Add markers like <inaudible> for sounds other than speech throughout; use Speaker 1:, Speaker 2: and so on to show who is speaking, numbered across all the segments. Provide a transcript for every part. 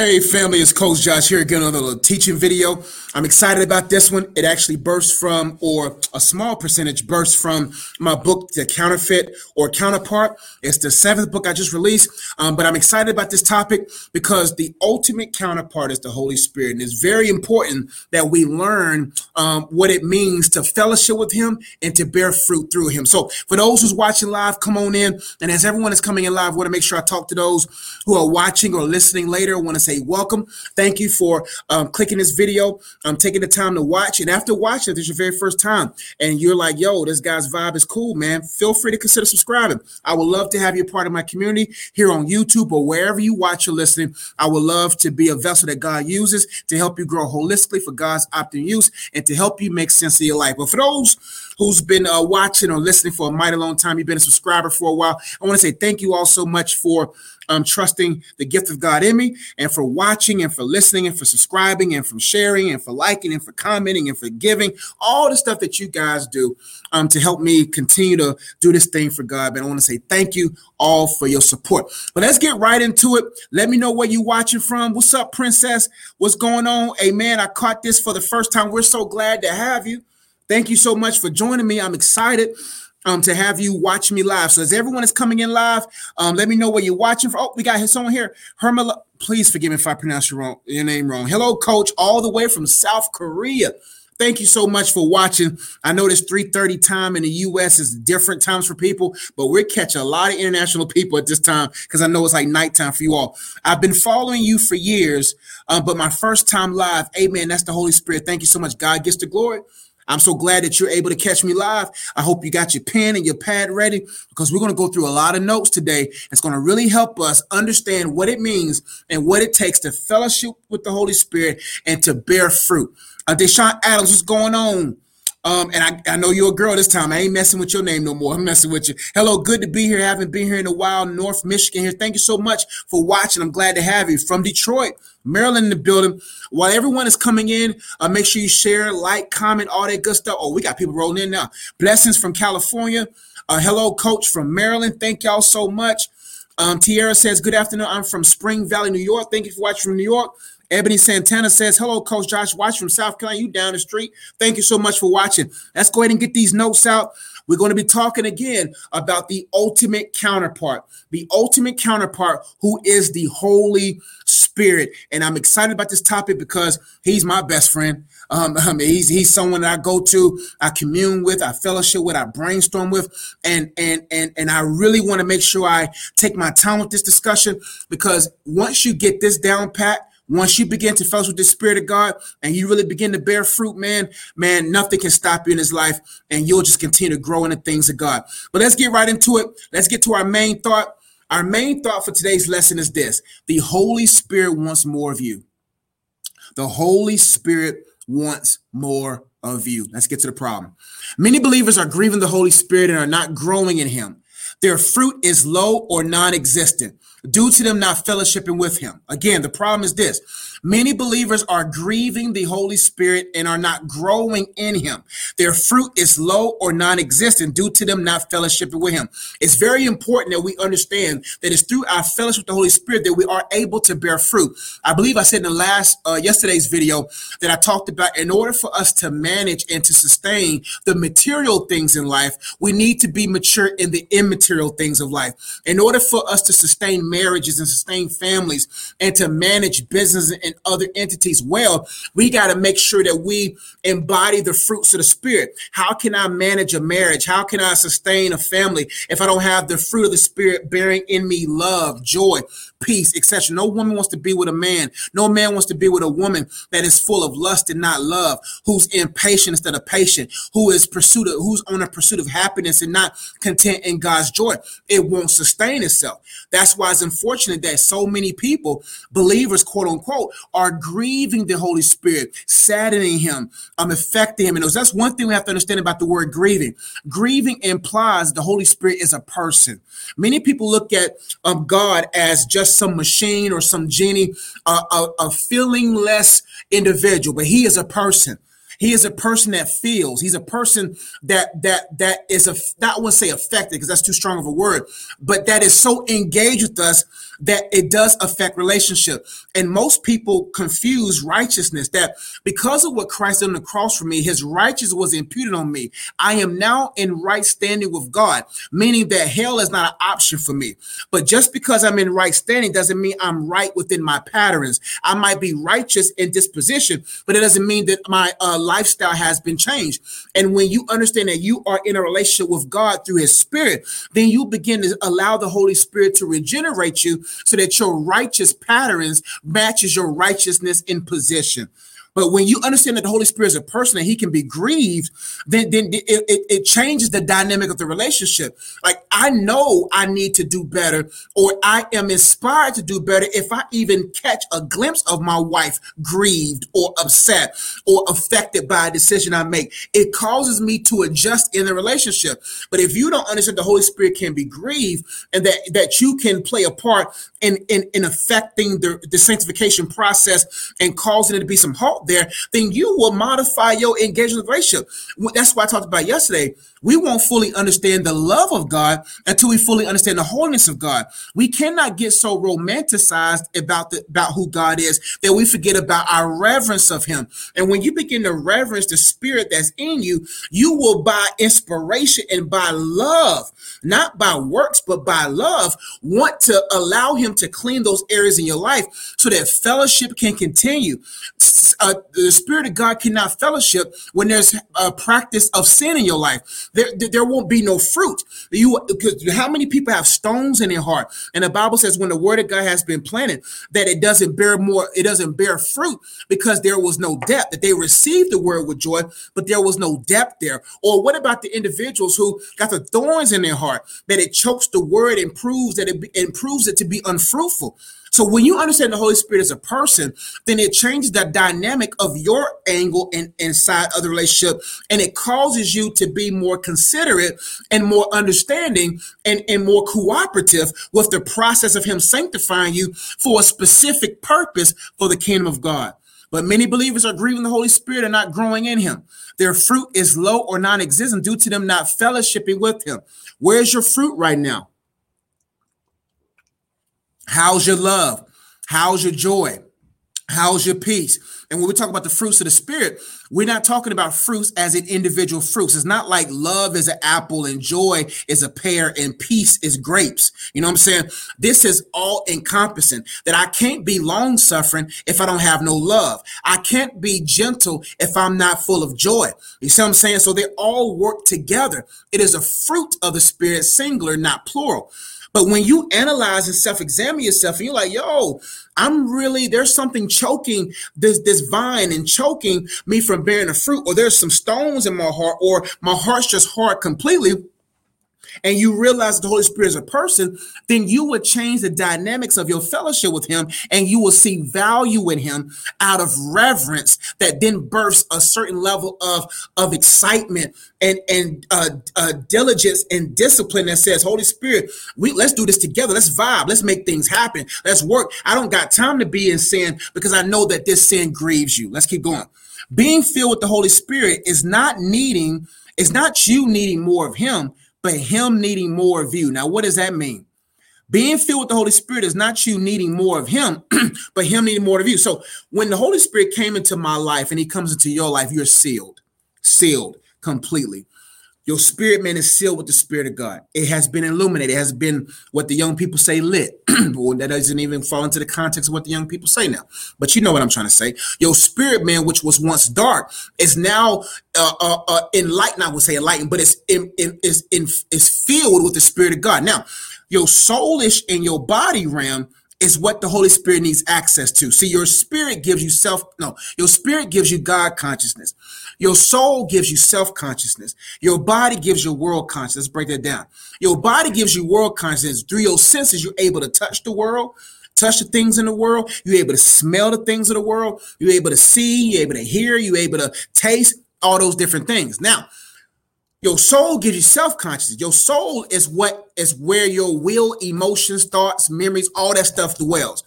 Speaker 1: Hey, family, it's Coach Josh here again on a little teaching video. I'm excited about this one. It actually bursts from, or a small percentage bursts from my book, The Counterfeit or Counterpart. It's the seventh book I just released, um, but I'm excited about this topic because the ultimate counterpart is the Holy Spirit. And it's very important that we learn um, what it means to fellowship with Him and to bear fruit through Him. So, for those who's watching live, come on in. And as everyone is coming in live, I want to make sure I talk to those who are watching or listening later. I want to say welcome. Thank you for um, clicking this video, um, taking the time to watch. And after watching, if this is your very first time and you're like, yo, this guy's vibe is cool, man, feel free to consider subscribing. I would love to have you part of my community here on YouTube or wherever you watch or listening. I would love to be a vessel that God uses to help you grow holistically for God's optimum use and to help you make sense of your life. But for those who's been uh, watching or listening for a mighty long time, you've been a subscriber for a while, I want to say thank you all so much for um, trusting the gift of God in me and for watching and for listening and for subscribing and for sharing and for liking and for commenting and for giving all the stuff that you guys do um, to help me continue to do this thing for God. But I want to say thank you all for your support. But let's get right into it. Let me know where you watching from. What's up, princess? What's going on? Amen. I caught this for the first time. We're so glad to have you. Thank you so much for joining me. I'm excited um, to have you watch me live. So as everyone is coming in live, um, let me know where you're watching from. Oh, we got someone here. Herma, please forgive me if I pronounce your, wrong, your name wrong. Hello, coach, all the way from South Korea. Thank you so much for watching. I know this 3:30 time in the US is different times for people, but we're catching a lot of international people at this time because I know it's like nighttime for you all. I've been following you for years, um, but my first time live, amen. That's the Holy Spirit. Thank you so much. God gets the glory. I'm so glad that you're able to catch me live. I hope you got your pen and your pad ready because we're going to go through a lot of notes today. It's going to really help us understand what it means and what it takes to fellowship with the Holy Spirit and to bear fruit. Uh, Deshaun Adams, what's going on? Um, and I, I know you're a girl this time. I ain't messing with your name no more. I'm messing with you. Hello, good to be here. Haven't been here in a while. North Michigan here. Thank you so much for watching. I'm glad to have you from Detroit, Maryland in the building. While everyone is coming in, uh, make sure you share, like, comment, all that good stuff. Oh, we got people rolling in now. Blessings from California. Uh, hello, coach from Maryland. Thank y'all so much. Um, Tierra says, Good afternoon. I'm from Spring Valley, New York. Thank you for watching from New York. Ebony Santana says, Hello, Coach Josh Watch from South Carolina. You down the street. Thank you so much for watching. Let's go ahead and get these notes out. We're going to be talking again about the ultimate counterpart, the ultimate counterpart who is the Holy Spirit. And I'm excited about this topic because he's my best friend. Um, I mean, he's he's someone that I go to, I commune with, I fellowship with, I brainstorm with, and and and and I really want to make sure I take my time with this discussion because once you get this down pat, once you begin to fellowship with the Spirit of God and you really begin to bear fruit, man, man, nothing can stop you in His life, and you'll just continue to grow in the things of God. But let's get right into it. Let's get to our main thought. Our main thought for today's lesson is this: the Holy Spirit wants more of you. The Holy Spirit wants more of you. Let's get to the problem. Many believers are grieving the Holy Spirit and are not growing in Him. Their fruit is low or non existent due to them not fellowshipping with him. Again, the problem is this Many believers are grieving the Holy Spirit and are not growing in Him. Their fruit is low or non existent due to them not fellowshipping with Him. It's very important that we understand that it's through our fellowship with the Holy Spirit that we are able to bear fruit. I believe I said in the last, uh, yesterday's video that I talked about in order for us to manage and to sustain the material things in life, we need to be mature in the immaterial things of life. In order for us to sustain marriages and sustain families and to manage business and other entities well, we got to make sure that we embody the fruits of the spirit. How can I manage a marriage? How can I sustain a family if I don't have the fruit of the spirit bearing in me love, joy, peace, etc. No woman wants to be with a man. No man wants to be with a woman that is full of lust and not love, who's impatient instead of patient, who is pursuit of, who's on a pursuit of happiness and not content in God's joy. It won't sustain itself. That's why it's unfortunate that so many people, believers, quote unquote, are grieving the Holy Spirit, saddening him, um, affecting him. And that's one thing we have to understand about the word grieving. Grieving implies the Holy Spirit is a person. Many people look at um, God as just some machine or some genie, uh, a, a feelingless individual, but he is a person. He is a person that feels. He's a person that that that is a not want to say affected because that's too strong of a word, but that is so engaged with us that it does affect relationship. And most people confuse righteousness that because of what Christ did on the cross for me, his righteousness was imputed on me. I am now in right standing with God, meaning that hell is not an option for me. But just because I'm in right standing doesn't mean I'm right within my patterns. I might be righteous in disposition, but it doesn't mean that my uh, lifestyle has been changed. And when you understand that you are in a relationship with God through his spirit, then you begin to allow the Holy Spirit to regenerate you so that your righteous patterns matches your righteousness in position. But when you understand that the Holy Spirit is a person and he can be grieved, then, then it, it, it, changes the dynamic of the relationship. Like I know I need to do better, or I am inspired to do better if I even catch a glimpse of my wife grieved or upset or affected by a decision I make. It causes me to adjust in the relationship. But if you don't understand the Holy Spirit can be grieved and that, that you can play a part in, in, in affecting the, the sanctification process and causing it to be some halt there, then you will modify your engagement ratio. That's why I talked about yesterday. We won't fully understand the love of God until we fully understand the holiness of God. We cannot get so romanticized about the about who God is that we forget about our reverence of Him. And when you begin to reverence the Spirit that's in you, you will by inspiration and by love, not by works, but by love, want to allow Him to clean those areas in your life so that fellowship can continue. Uh, the Spirit of God cannot fellowship when there's a practice of sin in your life. There, there won't be no fruit. You, how many people have stones in their heart? And the Bible says when the Word of God has been planted, that it doesn't bear more, it doesn't bear fruit because there was no depth. That they received the Word with joy, but there was no depth there. Or what about the individuals who got the thorns in their heart that it chokes the Word and proves that it improves it to be unfruitful? So when you understand the Holy Spirit as a person, then it changes the dynamic of your angle and inside of the relationship, and it causes you to be more considerate and more understanding and, and more cooperative with the process of Him sanctifying you for a specific purpose for the kingdom of God. But many believers are grieving the Holy Spirit and not growing in Him. Their fruit is low or non existent due to them not fellowshipping with Him. Where's your fruit right now? How's your love? How's your joy? How's your peace? And when we talk about the fruits of the spirit, we're not talking about fruits as in individual fruits. It's not like love is an apple and joy is a pear and peace is grapes. You know what I'm saying? This is all encompassing that I can't be long suffering if I don't have no love. I can't be gentle if I'm not full of joy. You see what I'm saying? So they all work together. It is a fruit of the spirit, singular, not plural. But when you analyze and self-examine yourself, and you're like, yo, I'm really there's something choking this this vine and choking me from bearing the fruit, or there's some stones in my heart, or my heart's just hard completely and you realize the Holy Spirit is a person, then you would change the dynamics of your fellowship with Him and you will see value in Him out of reverence that then births a certain level of, of excitement and, and uh, uh, diligence and discipline that says, Holy Spirit, we let's do this together. Let's vibe. Let's make things happen. Let's work. I don't got time to be in sin because I know that this sin grieves you. Let's keep going. Being filled with the Holy Spirit is not needing, it's not you needing more of Him but him needing more of you. Now, what does that mean? Being filled with the Holy Spirit is not you needing more of him, <clears throat> but him needing more of you. So when the Holy Spirit came into my life and he comes into your life, you're sealed, sealed completely. Your spirit man is sealed with the spirit of God. It has been illuminated. It has been what the young people say lit. <clears throat> well, that doesn't even fall into the context of what the young people say now. But you know what I'm trying to say. Your spirit man, which was once dark, is now uh, uh, uh, enlightened. I would say enlightened, but it's in, in, is in, is filled with the spirit of God. Now, your soulish and your body realm is what the Holy Spirit needs access to. See, your spirit gives you self, no, your spirit gives you God consciousness. Your soul gives you self consciousness. Your body gives you world consciousness. Let's break that down. Your body gives you world consciousness. Through your senses, you're able to touch the world, touch the things in the world. You're able to smell the things of the world. You're able to see. You're able to hear. You're able to taste all those different things. Now, your soul gives you self-consciousness. Your soul is what is where your will, emotions, thoughts, memories, all that stuff dwells.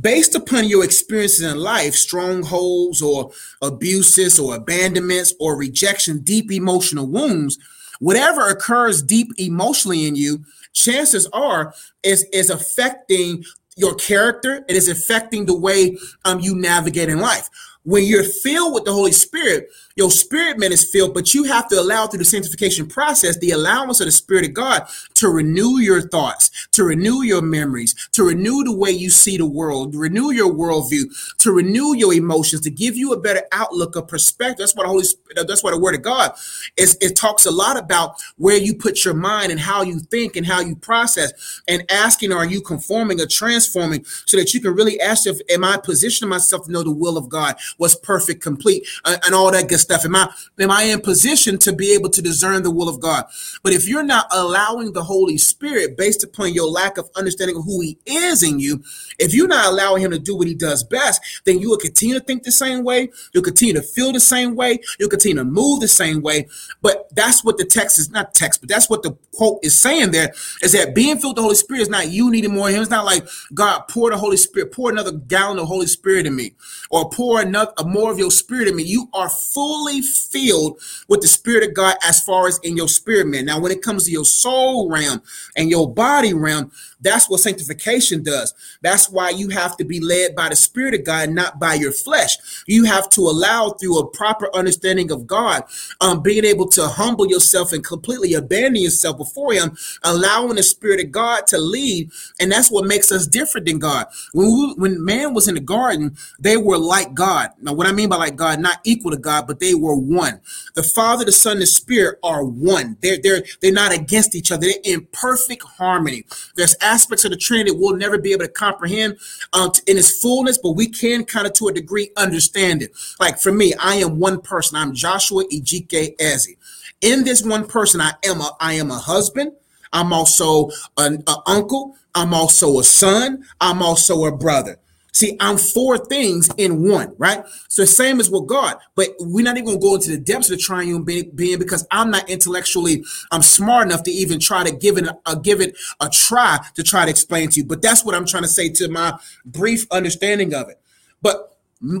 Speaker 1: Based upon your experiences in life, strongholds or abuses or abandonments or rejection, deep emotional wounds, whatever occurs deep emotionally in you, chances are is is affecting your character. It is affecting the way um, you navigate in life. When you're filled with the Holy Spirit, your spirit man is filled, but you have to allow through the sanctification process the allowance of the Spirit of God to renew your thoughts, to renew your memories, to renew the way you see the world, renew your worldview, to renew your emotions, to give you a better outlook of perspective. That's what the Holy that's what the Word of God is. It talks a lot about where you put your mind and how you think and how you process, and asking, are you conforming or transforming, so that you can really ask if am I positioning myself to know the will of God, was perfect, complete, and all that good stuff? Am I am I in position to be able to discern the will of God? But if you're not allowing the Holy Spirit, based upon your lack of understanding of who He is in you, if you're not allowing Him to do what He does best, then you will continue to think the same way. You'll continue to feel the same way. You'll continue to move the same way. But that's what the text is not text, but that's what the quote is saying there is that being filled with the Holy Spirit is not you needing more Him. It's not like God pour the Holy Spirit, pour another gallon of Holy Spirit in me, or pour another more of your Spirit in me. You are full fully filled with the Spirit of God as far as in your spirit man. Now, when it comes to your soul realm and your body realm, that's what sanctification does. That's why you have to be led by the Spirit of God, not by your flesh. You have to allow through a proper understanding of God, um, being able to humble yourself and completely abandon yourself before Him, allowing the Spirit of God to lead. And that's what makes us different than God. When we, when man was in the garden, they were like God. Now, what I mean by like God, not equal to God, but they were one. The Father, the Son, the Spirit are one. They're they're they're not against each other. They're in perfect harmony. There's aspects of the Trinity we'll never be able to comprehend um, in its fullness, but we can kind of to a degree understand it. Like for me, I am one person. I'm Joshua Ejike Eze. In this one person, I am a I am a husband. I'm also an, an uncle. I'm also a son. I'm also a brother. See, I'm four things in one, right? So same as with God, but we're not even gonna go into the depths of the triune being because I'm not intellectually I'm smart enough to even try to give it a give it a try to try to explain to you. But that's what I'm trying to say to my brief understanding of it. But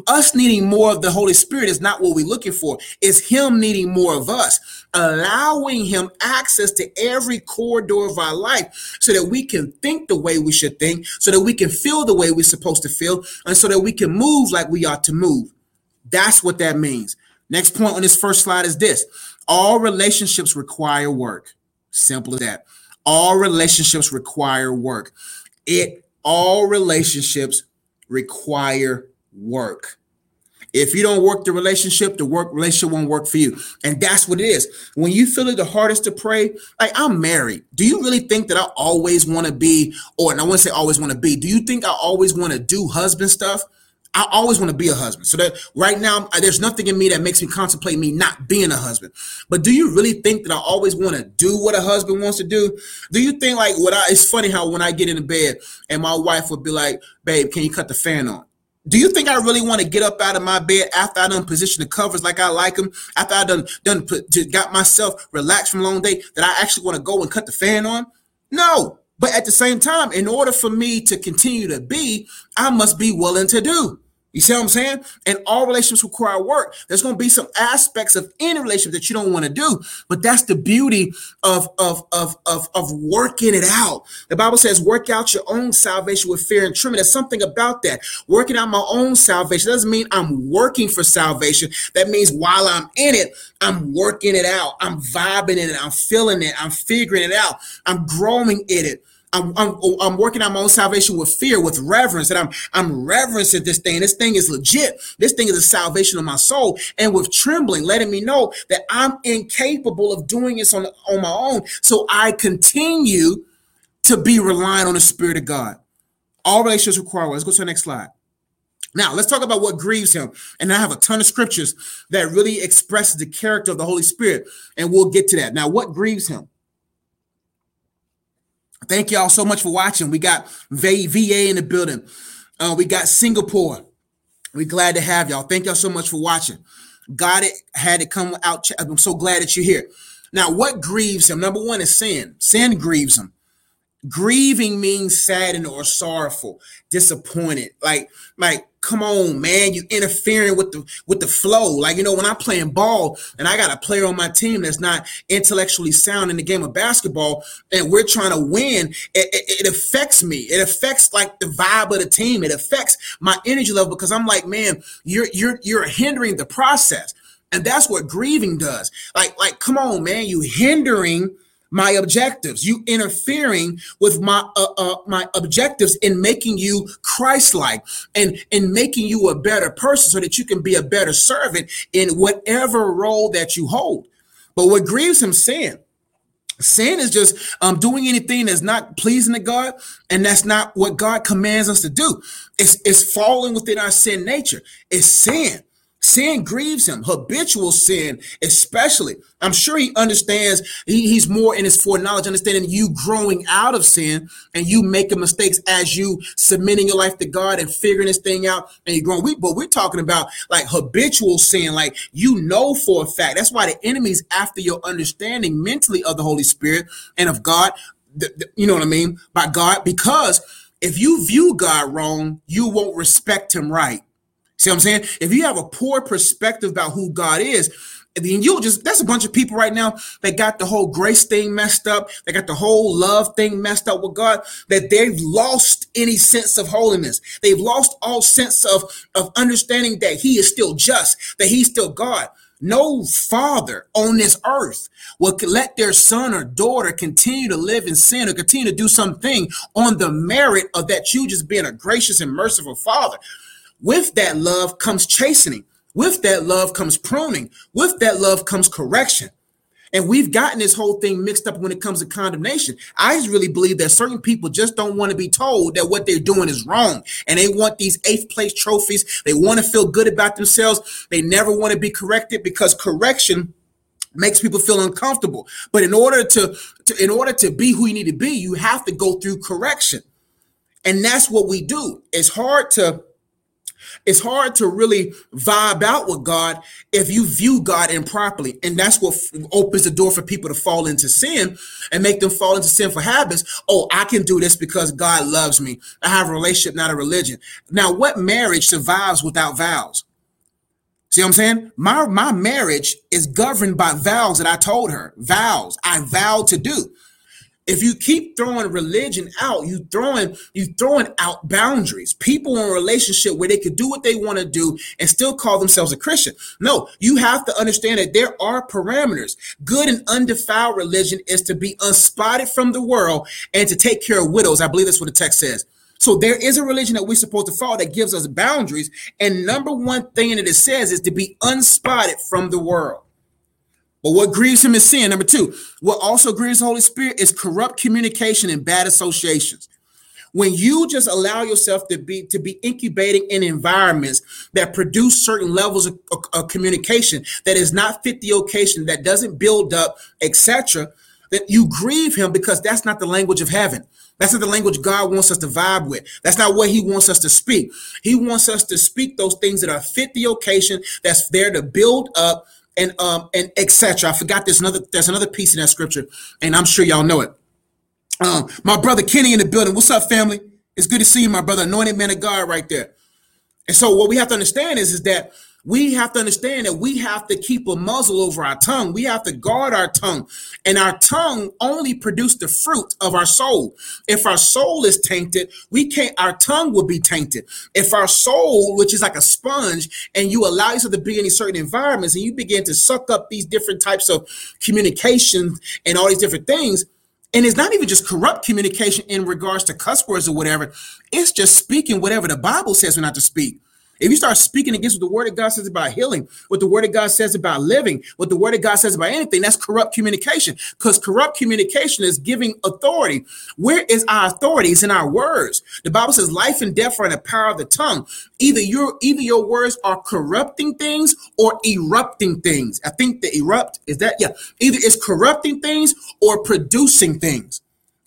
Speaker 1: us needing more of the Holy Spirit is not what we're looking for. It's Him needing more of us, allowing Him access to every corridor of our life so that we can think the way we should think, so that we can feel the way we're supposed to feel, and so that we can move like we ought to move. That's what that means. Next point on this first slide is this all relationships require work. Simple as that. All relationships require work. It all relationships require work. If you don't work the relationship, the work relationship won't work for you. And that's what it is. When you feel it the hardest to pray, like I'm married. Do you really think that I always want to be, or and I want to say always want to be, do you think I always want to do husband stuff? I always want to be a husband. So that right now, there's nothing in me that makes me contemplate me not being a husband. But do you really think that I always want to do what a husband wants to do? Do you think like what I? It's funny how when I get into bed and my wife would be like, "Babe, can you cut the fan on?" Do you think I really want to get up out of my bed after I done position the covers like I like them? After I done done put, got myself relaxed from a long day, that I actually want to go and cut the fan on? No. But at the same time, in order for me to continue to be, I must be willing to do. You see what I'm saying? And all relationships require work. There's going to be some aspects of any relationship that you don't want to do, but that's the beauty of, of, of, of, of working it out. The Bible says, work out your own salvation with fear and trembling. There's something about that. Working out my own salvation doesn't mean I'm working for salvation. That means while I'm in it, I'm working it out. I'm vibing in it. I'm feeling it. I'm figuring it out. I'm growing in it. I'm, I'm, oh, I'm working on my own salvation with fear, with reverence, and I'm I'm reverencing this thing. This thing is legit. This thing is a salvation of my soul, and with trembling, letting me know that I'm incapable of doing this on on my own. So I continue to be reliant on the Spirit of God. All relationships require. Let's go to the next slide. Now, let's talk about what grieves him. And I have a ton of scriptures that really expresses the character of the Holy Spirit, and we'll get to that. Now, what grieves him? Thank y'all so much for watching. We got VA in the building. Uh, we got Singapore. We're glad to have y'all. Thank y'all so much for watching. Got it, had it come out. I'm so glad that you're here. Now, what grieves him? Number one is sin. Sin grieves him. Grieving means saddened or sorrowful, disappointed. Like, like, come on, man, You're interfering with the with the flow. Like, you know, when I'm playing ball and I got a player on my team that's not intellectually sound in the game of basketball, and we're trying to win, it, it, it affects me. It affects like the vibe of the team. It affects my energy level because I'm like, man, you're you're you're hindering the process. And that's what grieving does. Like, like, come on, man, you hindering my objectives. You interfering with my uh, uh, my objectives in making you Christ-like and in making you a better person, so that you can be a better servant in whatever role that you hold. But what grieves him, sin. Sin is just um, doing anything that's not pleasing to God, and that's not what God commands us to do. It's, it's falling within our sin nature. It's sin. Sin grieves him, habitual sin, especially. I'm sure he understands, he, he's more in his foreknowledge, understanding you growing out of sin and you making mistakes as you submitting your life to God and figuring this thing out and you're growing. We, but we're talking about like habitual sin, like you know for a fact. That's why the enemy's after your understanding mentally of the Holy Spirit and of God. The, the, you know what I mean? By God, because if you view God wrong, you won't respect him right. See what I'm saying? If you have a poor perspective about who God is, then you'll just that's a bunch of people right now that got the whole grace thing messed up. They got the whole love thing messed up with God, that they've lost any sense of holiness. They've lost all sense of, of understanding that He is still just, that He's still God. No father on this earth will let their son or daughter continue to live in sin or continue to do something on the merit of that you just being a gracious and merciful father. With that love comes chastening. With that love comes pruning. With that love comes correction. And we've gotten this whole thing mixed up when it comes to condemnation. I just really believe that certain people just don't want to be told that what they're doing is wrong. And they want these eighth place trophies. They want to feel good about themselves. They never want to be corrected because correction makes people feel uncomfortable. But in order to, to in order to be who you need to be, you have to go through correction. And that's what we do. It's hard to it's hard to really vibe out with God if you view God improperly. And that's what f- opens the door for people to fall into sin and make them fall into sinful habits. Oh, I can do this because God loves me. I have a relationship, not a religion. Now, what marriage survives without vows? See what I'm saying? My my marriage is governed by vows that I told her. Vows I vowed to do if you keep throwing religion out you throwing you throwing out boundaries. People in a relationship where they could do what they want to do and still call themselves a christian. No you have to understand that there are parameters. Good and undefiled religion is to be unspotted from the world and to take care of widows. I believe that's what the text says. So there is a religion that we're supposed to follow that gives us boundaries. And number one thing that it says is to be unspotted from the world but what grieves him is sin. Number two, what also grieves the Holy Spirit is corrupt communication and bad associations. When you just allow yourself to be to be incubating in environments that produce certain levels of, of, of communication that is not fit the occasion, that doesn't build up, etc., that you grieve him because that's not the language of heaven. That's not the language God wants us to vibe with. That's not what He wants us to speak. He wants us to speak those things that are fit the occasion, that's there to build up, and um and etc. I forgot there's another there's another piece in that scripture, and I'm sure y'all know it. Um, my brother Kenny in the building. What's up, family? It's good to see you, my brother, anointed man of God, right there. And so, what we have to understand is, is that we have to understand that we have to keep a muzzle over our tongue. We have to guard our tongue. And our tongue only produces the fruit of our soul. If our soul is tainted, we can't, our tongue will be tainted. If our soul, which is like a sponge, and you allow yourself to be in certain environments and you begin to suck up these different types of communication and all these different things, and it's not even just corrupt communication in regards to cuss words or whatever. It's just speaking whatever the Bible says we're not to speak. If you start speaking against what the word of God says about healing, what the word of God says about living, what the word of God says about anything, that's corrupt communication. Because corrupt communication is giving authority. Where is our authority? It's in our words. The Bible says life and death are in the power of the tongue. Either your either your words are corrupting things or erupting things. I think the erupt is that, yeah. Either it's corrupting things or producing things.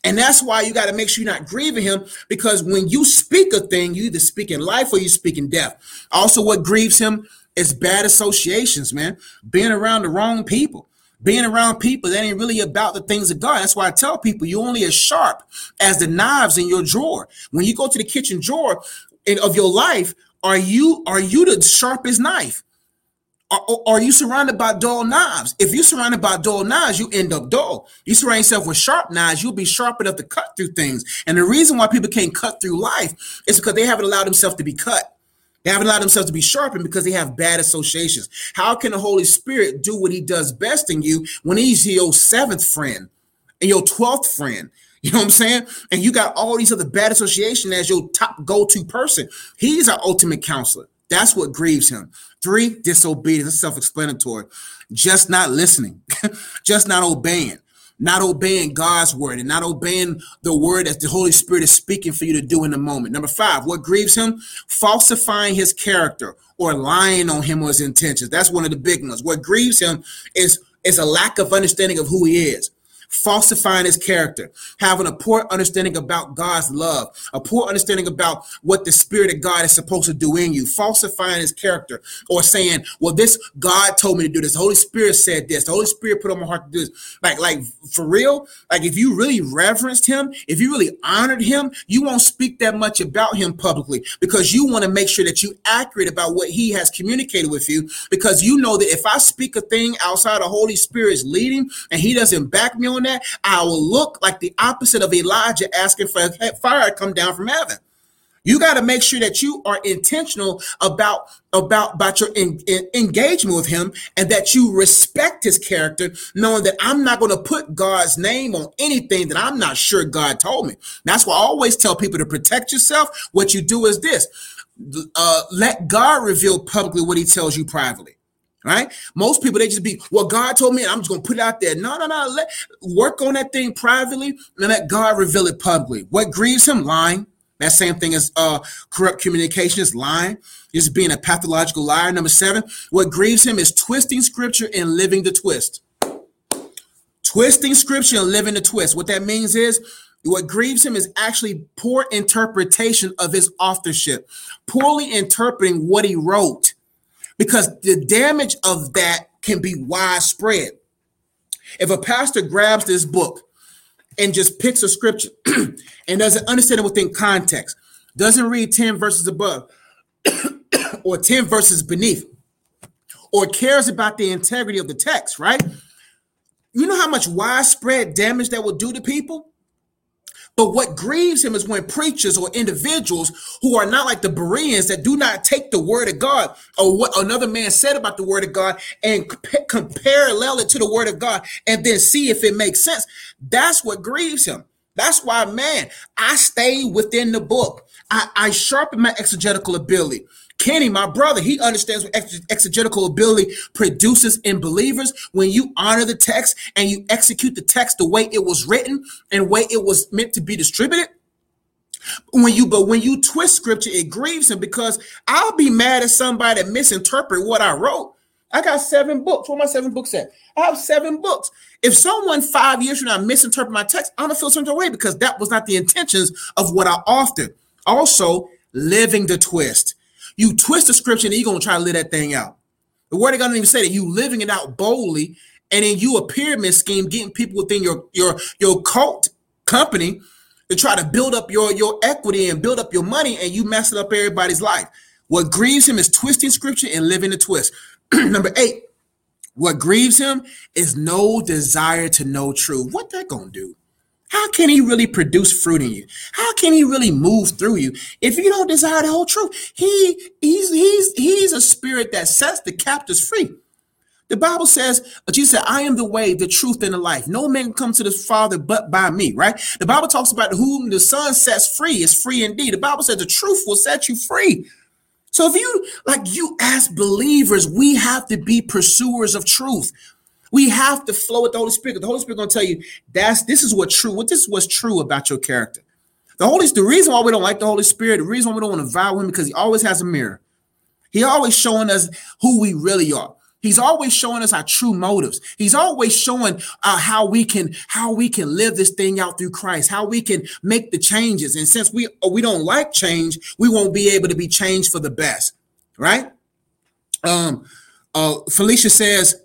Speaker 1: And that's why you got to make sure you're not grieving him because when you speak a thing, you either speak in life or you speak in death. Also, what grieves him is bad associations, man. Being around the wrong people. Being around people that ain't really about the things of God. That's why I tell people you're only as sharp as the knives in your drawer. When you go to the kitchen drawer of your life, are you are you the sharpest knife? Are, are you surrounded by dull knives? If you're surrounded by dull knives, you end up dull. You surround yourself with sharp knives, you'll be sharp enough to cut through things. And the reason why people can't cut through life is because they haven't allowed themselves to be cut. They haven't allowed themselves to be sharpened because they have bad associations. How can the Holy Spirit do what he does best in you when he's your seventh friend and your 12th friend? <laughs> You know what I'm saying? And you got all these other bad association as your top go-to person. He's our ultimate counselor. That's what grieves him. Three, disobedience. It's self-explanatory. Just not listening, <laughs> just not obeying, not obeying God's word, and not obeying the word that the Holy Spirit is speaking for you to do in the moment. Number five, what grieves him? Falsifying his character or lying on him or his intentions. That's one of the big ones. What grieves him is is a lack of understanding of who he is falsifying his character, having a poor understanding about God's love, a poor understanding about what the Spirit of God is supposed to do in you, falsifying his character, or saying, Well, this God told me to do this. The Holy Spirit said this. The Holy Spirit put on my heart to do this. Like, like for real, like if you really reverenced him, if you really honored him, you won't speak that much about him publicly because you want to make sure that you're accurate about what he has communicated with you. Because you know that if I speak a thing outside of Holy Spirit's leading and he doesn't back me on that, I will look like the opposite of Elijah asking for fire to come down from heaven. You got to make sure that you are intentional about about about your in, in, engagement with him and that you respect his character, knowing that I'm not going to put God's name on anything that I'm not sure God told me. That's why I always tell people to protect yourself. What you do is this: uh, let God reveal publicly what He tells you privately right? Most people they just be, well, God told me, I'm just gonna put it out there. No, no, no. Let work on that thing privately and let God reveal it publicly. What grieves him? Lying. That same thing as uh, corrupt communication is lying. Just being a pathological liar. Number seven, what grieves him is twisting scripture and living the twist. Twisting scripture and living the twist. What that means is what grieves him is actually poor interpretation of his authorship, poorly interpreting what he wrote because the damage of that can be widespread. If a pastor grabs this book and just picks a scripture <clears throat> and doesn't understand it within context, doesn't read 10 verses above <clears throat> or 10 verses beneath, or cares about the integrity of the text, right? You know how much widespread damage that will do to people? But what grieves him is when preachers or individuals who are not like the Bereans that do not take the word of God or what another man said about the word of God and compare it to the word of God and then see if it makes sense. That's what grieves him. That's why, man, I stay within the book. I, I sharpen my exegetical ability. Kenny, my brother, he understands what exegetical ability produces in believers when you honor the text and you execute the text the way it was written and way it was meant to be distributed. When you but when you twist scripture, it grieves him because I'll be mad at somebody that misinterpret what I wrote. I got seven books. What my seven books at? I have seven books. If someone five years from now misinterpret my text, I'm gonna feel some way because that was not the intentions of what I authored. Also, living the twist. You twist the scripture and you're going to try to live that thing out. The word of God doesn't even say that you living it out boldly, and then you a pyramid scheme, getting people within your your your cult company to try to build up your your equity and build up your money, and you messing up everybody's life. What grieves him is twisting scripture and living the twist. <clears throat> Number eight, what grieves him is no desire to know truth. What that gonna do? How can he really produce fruit in you? How can he really move through you if you don't desire the whole truth? He he's he's he's a spirit that sets the captives free. The Bible says, uh, Jesus said, I am the way, the truth, and the life. No man can come to the Father but by me, right? The Bible talks about whom the Son sets free is free indeed. The Bible says the truth will set you free. So if you, like you as believers, we have to be pursuers of truth. We have to flow with the Holy Spirit. The Holy Spirit to tell you that's this is what true. What this is what's true about your character. The Holy the reason why we don't like the Holy Spirit, the reason why we don't want to vow him because he always has a mirror. He always showing us who we really are. He's always showing us our true motives. He's always showing uh, how we can how we can live this thing out through Christ, how we can make the changes. And since we we don't like change, we won't be able to be changed for the best, right? Um, uh, Felicia says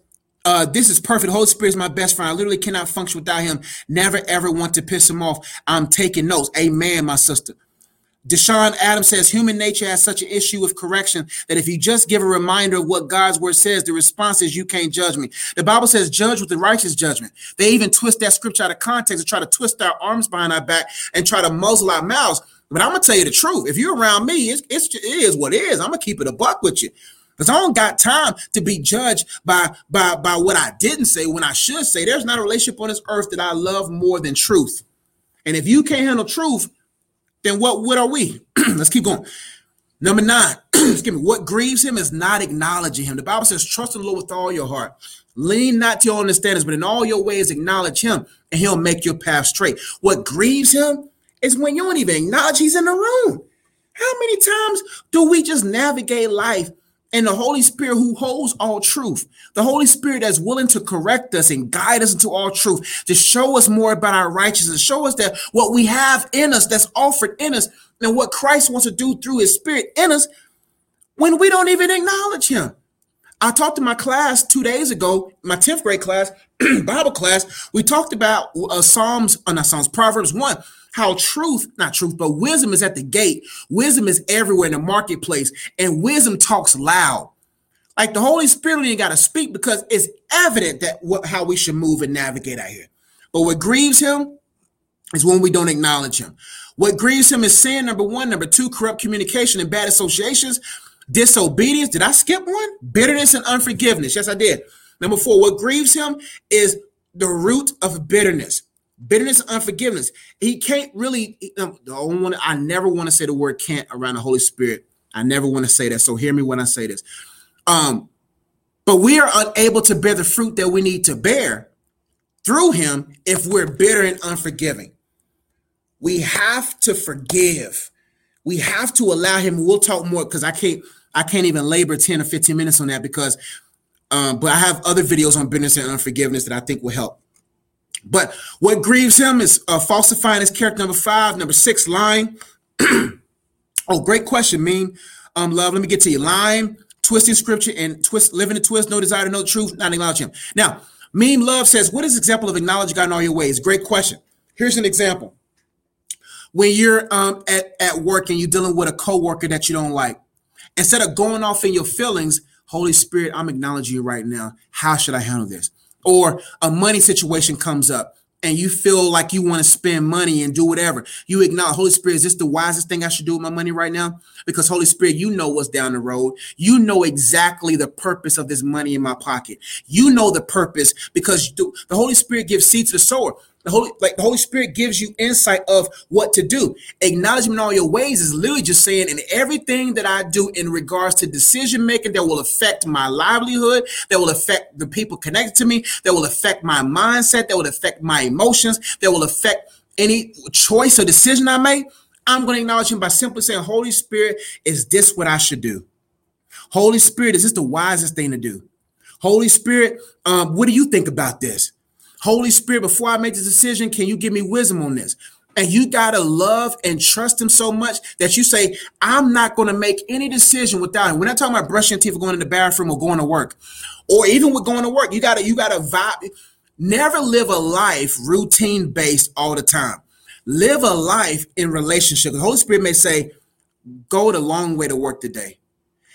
Speaker 1: Uh, this is perfect. Holy Spirit is my best friend. I literally cannot function without him. Never ever want to piss him off. I'm taking notes. Amen, my sister. Deshaun Adams says human nature has such an issue with correction that if you just give a reminder of what God's word says, the response is you can't judge me. The Bible says judge with the righteous judgment. They even twist that scripture out of context and try to twist our arms behind our back and try to muzzle our mouths. But I'm gonna tell you the truth. If you're around me, it's, it's it is what it is. I'm gonna keep it a buck with you. Because I don't got time to be judged by by by what I didn't say when I should say. There's not a relationship on this earth that I love more than truth. And if you can't handle truth, then what what are we? <clears throat> Let's keep going. Number nine, <clears throat> excuse me, what grieves him is not acknowledging him. The Bible says, trust in the Lord with all your heart. Lean not to your understandings, but in all your ways acknowledge him, and he'll make your path straight. What grieves him is when you don't even acknowledge he's in the room. How many times do we just navigate life and the Holy Spirit who holds all truth, the Holy Spirit that's willing to correct us and guide us into all truth, to show us more about our righteousness, show us that what we have in us that's offered in us, and what Christ wants to do through his spirit in us when we don't even acknowledge him. I talked to my class two days ago, my 10th grade class, <clears throat> Bible class. We talked about uh, Psalms, uh, not Psalms, Proverbs 1 how truth, not truth, but wisdom is at the gate. Wisdom is everywhere in the marketplace, and wisdom talks loud. Like the Holy Spirit ain't got to speak because it's evident that what how we should move and navigate out here. But what grieves him is when we don't acknowledge him. What grieves him is sin, number one. Number two, corrupt communication and bad associations. Disobedience. Did I skip one? Bitterness and unforgiveness. Yes, I did. Number four, what grieves him is the root of bitterness bitterness and unforgiveness. He can't really. Um, want I never want to say the word "can't" around the Holy Spirit. I never want to say that. So hear me when I say this. Um, but we are unable to bear the fruit that we need to bear through Him if we're bitter and unforgiving. We have to forgive. We have to allow Him. We'll talk more because I can't. I can't even labor ten or fifteen minutes on that because. Um, but I have other videos on bitterness and unforgiveness that I think will help. But what grieves him is uh, falsifying his character. Number five, number six, lying. <clears throat> oh, great question, mean. Um, love. Let me get to you. Lying, twisting scripture, and twist, living the twist. No desire to know the truth, not acknowledge him. Now, Meme Love says, "What is example of acknowledge God in all your ways?" Great question. Here's an example. When you're um, at at work and you're dealing with a coworker that you don't like, instead of going off in your feelings, Holy Spirit, I'm acknowledging you right now. How should I handle this? Or a money situation comes up and you feel like you want to spend money and do whatever, you acknowledge, Holy Spirit, is this the wisest thing I should do with my money right now? Because Holy Spirit, you know what's down the road. You know exactly the purpose of this money in my pocket. You know the purpose because the Holy Spirit gives seed to the sower. The Holy, like the Holy Spirit gives you insight of what to do. Acknowledgement in all your ways is literally just saying in everything that I do in regards to decision making that will affect my livelihood, that will affect the people connected to me, that will affect my mindset, that will affect my emotions, that will affect any choice or decision I make. I'm going to acknowledge him by simply saying, Holy Spirit, is this what I should do? Holy Spirit, is this the wisest thing to do? Holy Spirit, um, what do you think about this? Holy Spirit, before I make this decision, can you give me wisdom on this? And you got to love and trust him so much that you say, I'm not going to make any decision without him. We're not talking about brushing teeth or going in the bathroom or going to work. Or even with going to work, you gotta, you gotta vibe. Never live a life routine based all the time. Live a life in relationship. The Holy Spirit may say, go the long way to work today.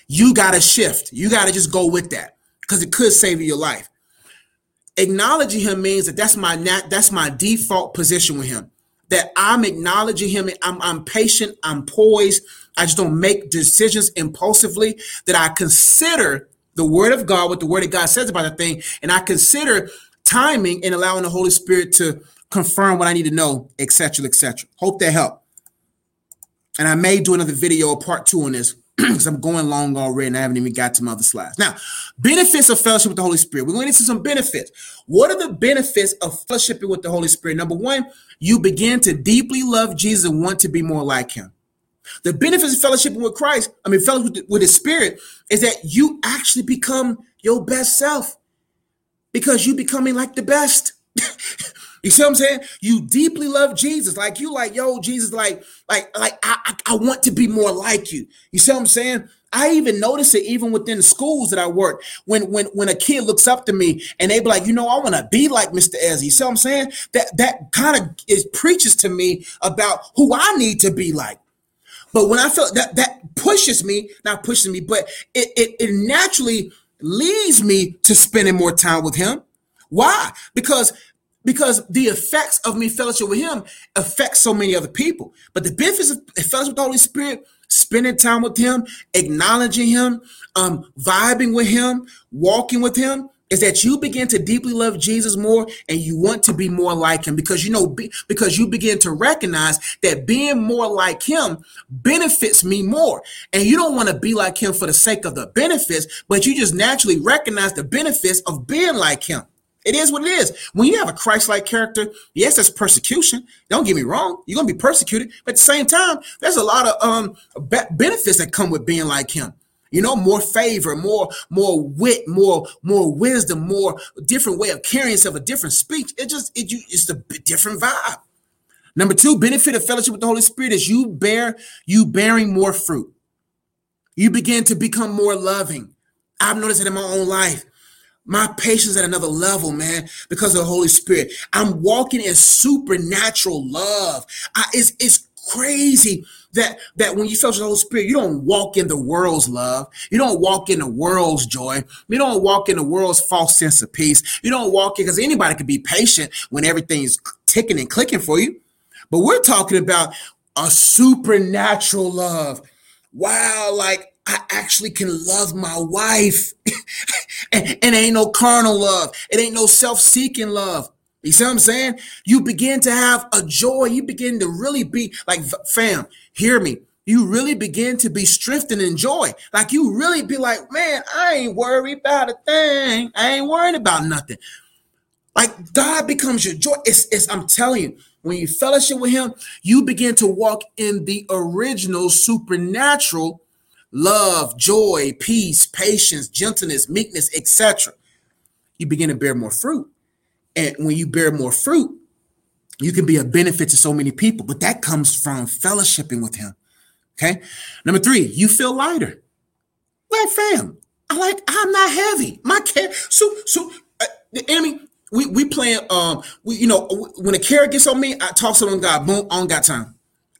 Speaker 1: You gotta shift. You gotta just go with that because it could save you your life acknowledging him means that that's my nat- that's my default position with him. That i'm acknowledging him I'm, I'm patient i'm poised i just don't make decisions impulsively that i consider the word of god what the word of god says about the thing and i consider timing and allowing the holy spirit to confirm what i need to know etc etc hope that helped. And i may do another video a part two on this <clears throat> because I'm going long already and I haven't even got to my other slides. Now, benefits of fellowship with the Holy Spirit. We're going into some benefits. What are the benefits of fellowshipping with the Holy Spirit? Number one, you begin to deeply love Jesus and want to be more like him. The benefits of fellowshipping with Christ, I mean, fellowship with, with His Spirit, is that you actually become your best self because you becoming like the best. <laughs> You see what I'm saying? You deeply love Jesus. Like you like, yo, Jesus, like, like, like I, I, I want to be more like you. You see what I'm saying? I even notice it even within schools that I work. When when when a kid looks up to me and they be like, you know, I want to be like Mr. Ezzy. You see what I'm saying? That that kind of is preaches to me about who I need to be like. But when I feel that that pushes me, not pushes me, but it, it, it naturally leads me to spending more time with him. Why? Because because the effects of me fellowship with him affect so many other people. But the benefits of fellowship with the Holy Spirit, spending time with him, acknowledging him, um, vibing with him, walking with him, is that you begin to deeply love Jesus more and you want to be more like him. Because you know because you begin to recognize that being more like him benefits me more. And you don't want to be like him for the sake of the benefits but you just naturally recognize the benefits of being like him it is what it is. When you have a Christ-like character, yes, there's persecution. Don't get me wrong. You're gonna be persecuted, but at the same time, there's a lot of um benefits that come with being like him. You know, more favor, more more wit, more more wisdom, more different way of carrying yourself, a different speech. It just it you it's a different vibe. Number two, benefit of fellowship with the Holy Spirit is you bear you bearing more fruit. You begin to become more loving. I've noticed it in my own life. My patience at another level, man, because of the Holy Spirit. I'm walking in supernatural love. I, it's, it's crazy that that when you fellowship the Holy Spirit, you don't walk in the world's love. You don't walk in the world's joy. You don't walk in the world's false sense of peace. You don't walk in because anybody can be patient when everything's ticking and clicking for you. But we're talking about a supernatural love. Wow, like I actually can love my wife. <laughs> and, and ain't no carnal love. It ain't no self-seeking love. You see what I'm saying? You begin to have a joy. You begin to really be like, fam, hear me. You really begin to be strengthened in joy. Like you really be like, man, I ain't worried about a thing. I ain't worried about nothing. Like God becomes your joy. It's, it's I'm telling you, when you fellowship with him, you begin to walk in the original supernatural love, joy, peace, patience, gentleness, meekness, etc. You begin to bear more fruit. And when you bear more fruit, you can be a benefit to so many people, but that comes from fellowshipping with him. Okay. Number three, you feel lighter. Like fam, I like I'm not heavy. My cat, so so uh, the enemy. We we playing um we you know when a carrot gets on me, I toss it on God. Boom, don't got time.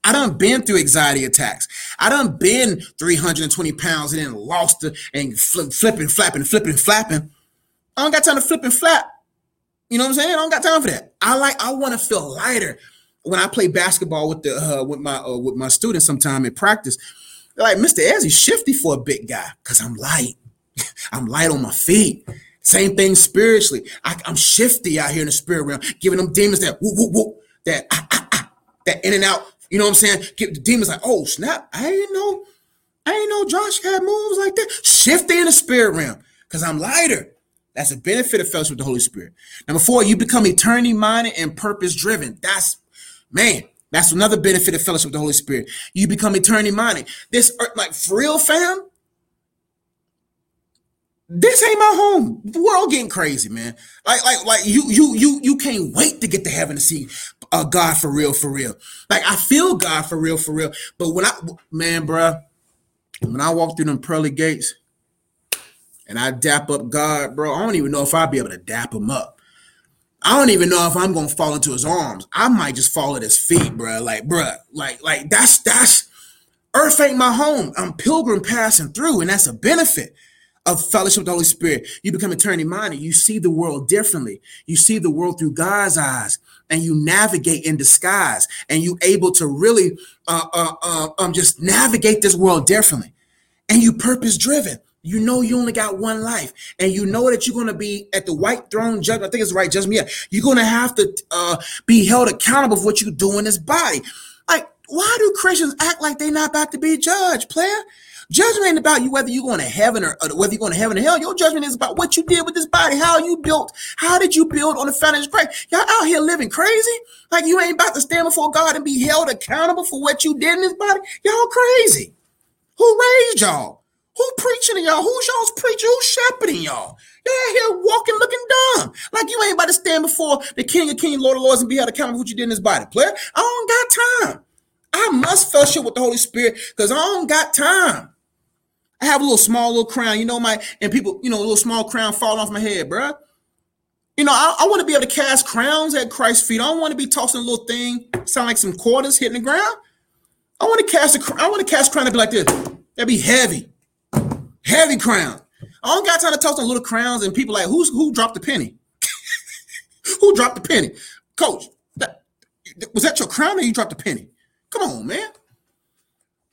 Speaker 1: I done been through anxiety attacks. I done been 320 pounds and then lost it and flip, flipping, flapping, flipping, flapping. I don't got time to flip and flap. You know what I'm saying? I don't got time for that. I like I want to feel lighter. When I play basketball with the uh, with my uh, with my students sometime in practice, they're like, Mr. Ezzy, shifty for a big guy, because I'm light. <laughs> I'm light on my feet. Same thing spiritually. I, am shifty out here in the spirit realm, giving them demons that whoop, whoop, whoop, that ah, ah, ah, that in and out you know what I'm saying? Get the demons like, oh snap! I ain't know, I ain't know Josh had moves like that. Shift in the spirit realm because I'm lighter. That's a benefit of fellowship with the Holy Spirit. Number four, you become eternity minded and purpose driven. That's man. That's another benefit of fellowship with the Holy Spirit. You become eternity minded. This earth, like for real, fam. This ain't my home. The world getting crazy, man. Like, like, like you, you, you, you can't wait to get to heaven to see uh, God for real, for real. Like I feel God for real, for real. But when I, man, bruh, when I walk through them pearly gates and I dap up God, bro, I don't even know if I'll be able to dap him up. I don't even know if I'm gonna fall into his arms. I might just fall at his feet, bro. Like, bro, like, like that's that's earth ain't my home. I'm pilgrim passing through, and that's a benefit of fellowship with the Holy Spirit. You become eternity minded. You see the world differently. You see the world through God's eyes and you navigate in disguise and you able to really uh, uh, uh, um, just navigate this world differently. And you purpose driven you know you only got one life and you know that you're going to be at the white throne judgment. I think it's right judgment. Yeah. You're going to have to uh, be held accountable for what you do in this body. Like why do christians act like they're not about to be judged player Judgment ain't about you whether you're going to heaven or, or, whether you're going to heaven or hell. Your judgment is about what you did with this body, how you built, how did you build on the foundation of grace. Y'all out here living crazy, like you ain't about to stand before God and be held accountable for what you did in this body. Y'all crazy. Who raised y'all? Who preaching to y'all? Who's y'all's preacher? Who's shepherding y'all? Y'all here walking looking dumb. Like you ain't about to stand before the King of Kings, Lord of Lords, and be held accountable for what you did in this body. Player, I don't got time. I must fellowship with the Holy Spirit because I don't got time. I have a little small little crown, you know, my and people, you know, a little small crown falling off my head, bruh. You know, I, I want to be able to cast crowns at Christ's feet. I don't want to be tossing a little thing, sound like some quarters hitting the ground. I want to cast a I want to cast crown to be like this. That'd be heavy. Heavy crown. I don't got time to toss on little crowns and people like who's who dropped the penny? <laughs> who dropped the penny? Coach, that, was that your crown or you dropped the penny? Come on, man.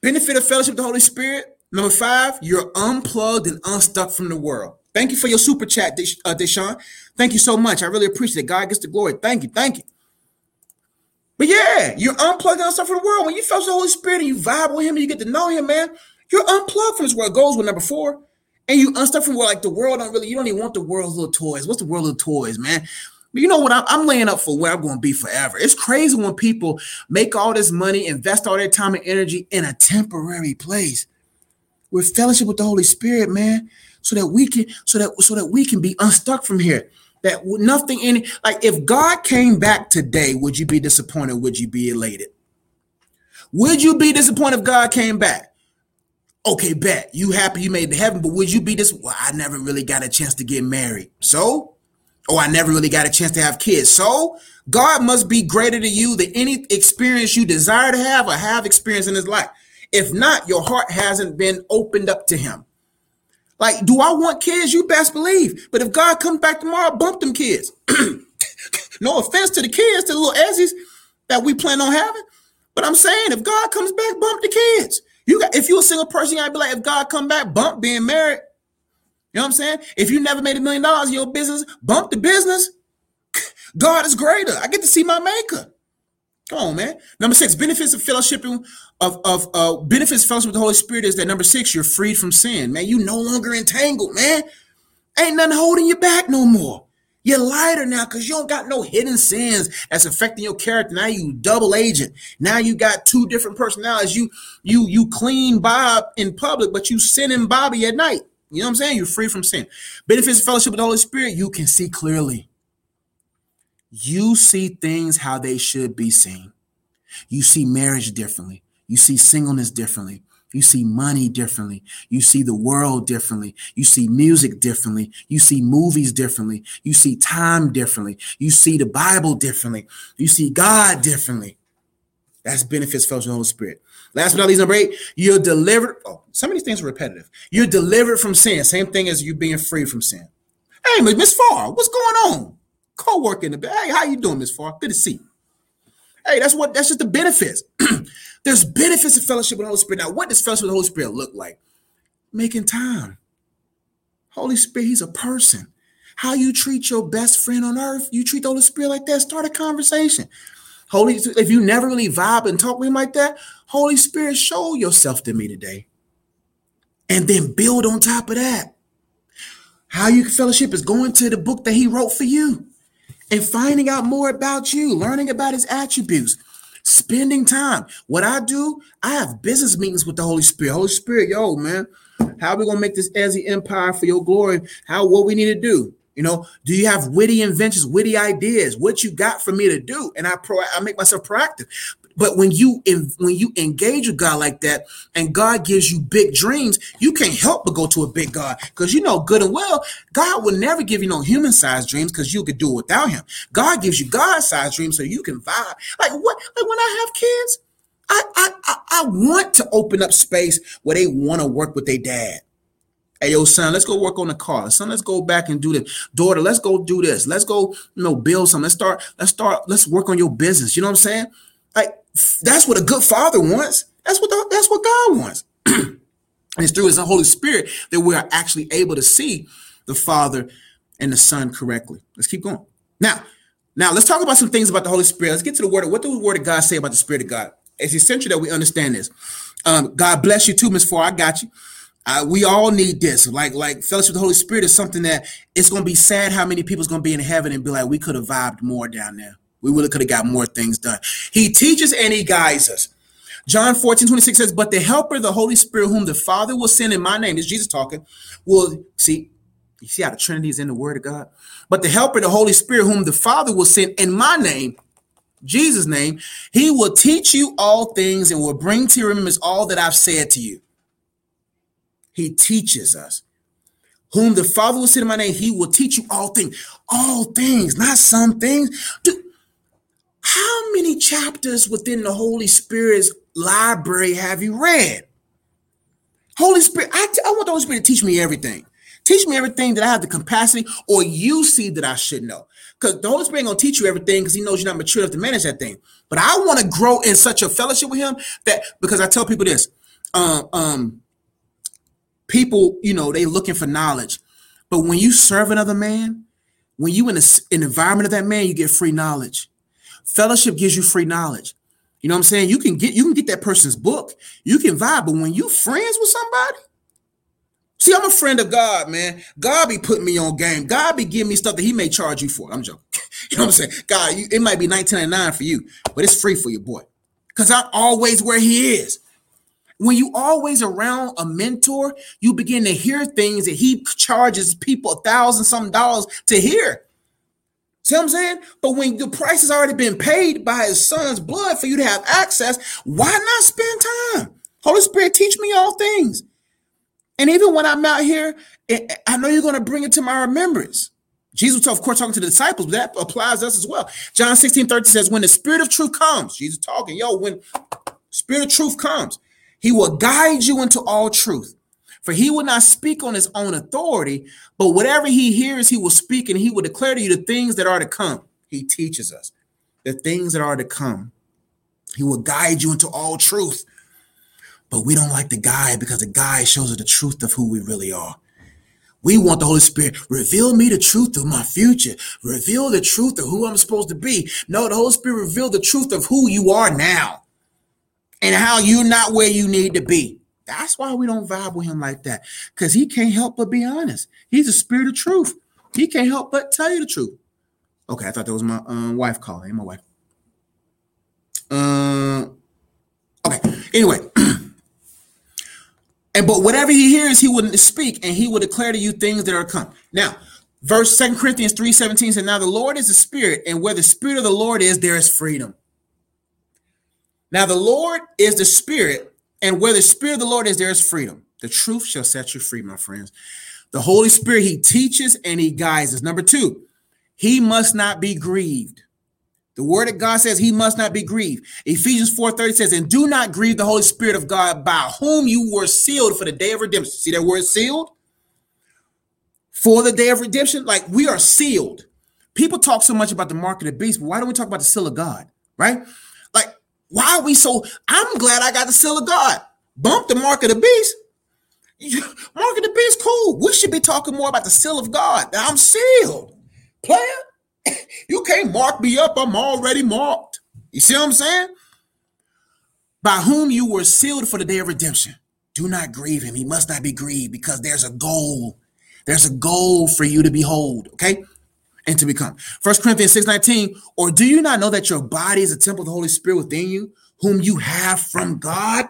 Speaker 1: Benefit of fellowship the Holy Spirit. Number five, you're unplugged and unstuck from the world. Thank you for your super chat, uh, Deshaun. Thank you so much. I really appreciate it. God gets the glory. Thank you. Thank you. But yeah, you're unplugged and unstuck from the world. When you fellowship the Holy Spirit and you vibe with Him and you get to know Him, man, you're unplugged from this world. Goes with number four. And you unstuck from where like the world don't really, you don't even want the world's little toys. What's the world of toys, man? You know what? I'm laying up for where I'm going to be forever. It's crazy when people make all this money, invest all their time and energy in a temporary place. With fellowship with the Holy Spirit, man, so that we can, so that so that we can be unstuck from here. That nothing in it. Like if God came back today, would you be disappointed? Would you be elated? Would you be disappointed if God came back? okay, bet you happy you made it to heaven, but would you be this? Well, I never really got a chance to get married. So, oh, I never really got a chance to have kids. So, God must be greater to you than any experience you desire to have or have experienced in his life. If not, your heart hasn't been opened up to him. Like, do I want kids? You best believe. But if God comes back tomorrow, bump them kids. <clears throat> no offense to the kids, to the little Ezzies that we plan on having. But I'm saying, if God comes back, bump the kids. You got if you're a single person, I'd be like, if God come back, bump being married. You know what I'm saying? If you never made a million dollars in your business, bump the business. God is greater. I get to see my maker. Come on, man. Number six, benefits of fellowshipping of, of uh benefits fellowship with the Holy Spirit is that number six, you're freed from sin. Man, you no longer entangled, man. Ain't nothing holding you back no more. You're lighter now because you don't got no hidden sins that's affecting your character. Now you double agent. Now you got two different personalities. You you you clean Bob in public, but you sin in Bobby at night. You know what I'm saying? You're free from sin. Benefits of fellowship with the Holy Spirit, you can see clearly. You see things how they should be seen. You see marriage differently. You see singleness differently. You see money differently. You see the world differently. You see music differently. You see movies differently. You see time differently. You see the Bible differently. You see God differently. That's benefits fellowship the Holy Spirit. Last but not least, number eight, you're delivered. Oh, some of these things are repetitive. You're delivered from sin. Same thing as you being free from sin. Hey, Miss Farr, what's going on? Co-working the Hey, how you doing, Miss Farr? Good to see you. Hey, that's what that's just the benefits. <clears throat> There's benefits of fellowship with the Holy Spirit. Now, what does fellowship with the Holy Spirit look like? Making time. Holy Spirit, He's a person. How you treat your best friend on earth, you treat the Holy Spirit like that. Start a conversation. Holy, if you never really vibe and talk with him like that, Holy Spirit, show yourself to me today. And then build on top of that. How you fellowship is going to the book that he wrote for you and finding out more about you, learning about his attributes, spending time. What I do, I have business meetings with the Holy Spirit. Holy Spirit, yo, man, how are we gonna make this Ezzy empire for your glory? How what we need to do? You know, do you have witty inventions, witty ideas? What you got for me to do? And I pro I make myself proactive. But when you when you engage with God like that, and God gives you big dreams, you can't help but go to a big God because you know good and well God will never give you no human sized dreams because you could do it without Him. God gives you God sized dreams so you can vibe. Like what? Like when I have kids, I I I, I want to open up space where they want to work with their dad. Hey, yo, son, let's go work on the car. Son, let's go back and do this. Daughter, let's go do this. Let's go, you know, build something. Let's start, let's start, let's work on your business. You know what I'm saying? Like that's what a good father wants. That's what the, that's what God wants. <clears throat> and it's through His Holy Spirit that we are actually able to see the Father and the Son correctly. Let's keep going. Now, now let's talk about some things about the Holy Spirit. Let's get to the word. What does the Word of God say about the Spirit of God? It's essential that we understand this. Um, God bless you too, Miss Four. I got you. Uh, we all need this. Like, like fellowship with the Holy Spirit is something that it's going to be sad how many people's going to be in heaven and be like, we could have vibed more down there. We really could have got more things done. He teaches and he guides us. John 14, 26 says, But the helper, the Holy Spirit, whom the Father will send in my name, is Jesus talking, will see, you see how the Trinity is in the Word of God? But the helper, the Holy Spirit, whom the Father will send in my name, Jesus' name, he will teach you all things and will bring to your remembrance all that I've said to you. He teaches us. Whom the Father will send in my name, he will teach you all things. All things, not some things. Dude, how many chapters within the Holy Spirit's library have you read? Holy Spirit, I, want the Holy Spirit to teach me everything. Teach me everything that I have the capacity or you see that I should know. Because the Holy Spirit ain't gonna teach you everything because he knows you're not mature enough to manage that thing. But I want to grow in such a fellowship with him that because I tell people this, um, um, people, you know, they looking for knowledge. But when you serve another man, when you in a, an environment of that man, you get free knowledge. Fellowship gives you free knowledge. You know what I'm saying? You can get you can get that person's book, you can vibe, but when you friends with somebody, see, I'm a friend of God, man. God be putting me on game. God be giving me stuff that He may charge you for. I'm joking. <laughs> You know what I'm saying? God, you, it might be 1999 for you, but it's free for your boy. Because I'm always where he is. When you always around a mentor, you begin to hear things that he charges people a thousand some dollars to hear. See what I'm saying? But when the price has already been paid by his son's blood for you to have access, why not spend time? Holy Spirit, teach me all things. And even when I'm out here, I know you're going to bring it to my remembrance. Jesus, of course, talking to the disciples, but that applies us as well. John 16, 30 says, When the spirit of truth comes, Jesus talking, yo, when spirit of truth comes, he will guide you into all truth. For he will not speak on his own authority, but whatever he hears, he will speak and he will declare to you the things that are to come. He teaches us the things that are to come. He will guide you into all truth. But we don't like the guide because the guide shows us the truth of who we really are. We want the Holy Spirit, reveal me the truth of my future, reveal the truth of who I'm supposed to be. No, the Holy Spirit reveal the truth of who you are now and how you're not where you need to be. That's why we don't vibe with him like that because he can't help but be honest. He's a spirit of truth. He can't help but tell you the truth. Okay, I thought that was my um, wife calling. My wife. Uh, okay. Anyway, <clears throat> And but whatever he hears, he will speak, and he will declare to you things that are come. Now, verse Second Corinthians 3 17 says, Now the Lord is the spirit, and where the spirit of the Lord is, there is freedom. Now the Lord is the spirit, and where the spirit of the Lord is, there is freedom. The truth shall set you free, my friends. The Holy Spirit, he teaches and he guides us. Number two, he must not be grieved. The word of God says he must not be grieved. Ephesians 4:30 says, and do not grieve the Holy Spirit of God by whom you were sealed for the day of redemption. See that word sealed? For the day of redemption, like we are sealed. People talk so much about the mark of the beast, but why don't we talk about the seal of God? Right? Why are we so? I'm glad I got the seal of God. Bump the mark of the beast. Mark of the beast, cool. We should be talking more about the seal of God. I'm sealed. Player, <laughs> you can't mark me up. I'm already marked. You see what I'm saying? By whom you were sealed for the day of redemption. Do not grieve him. He must not be grieved because there's a goal. There's a goal for you to behold, okay? And to become. First Corinthians 6 19. Or do you not know that your body is a temple of the Holy Spirit within you, whom you have from God?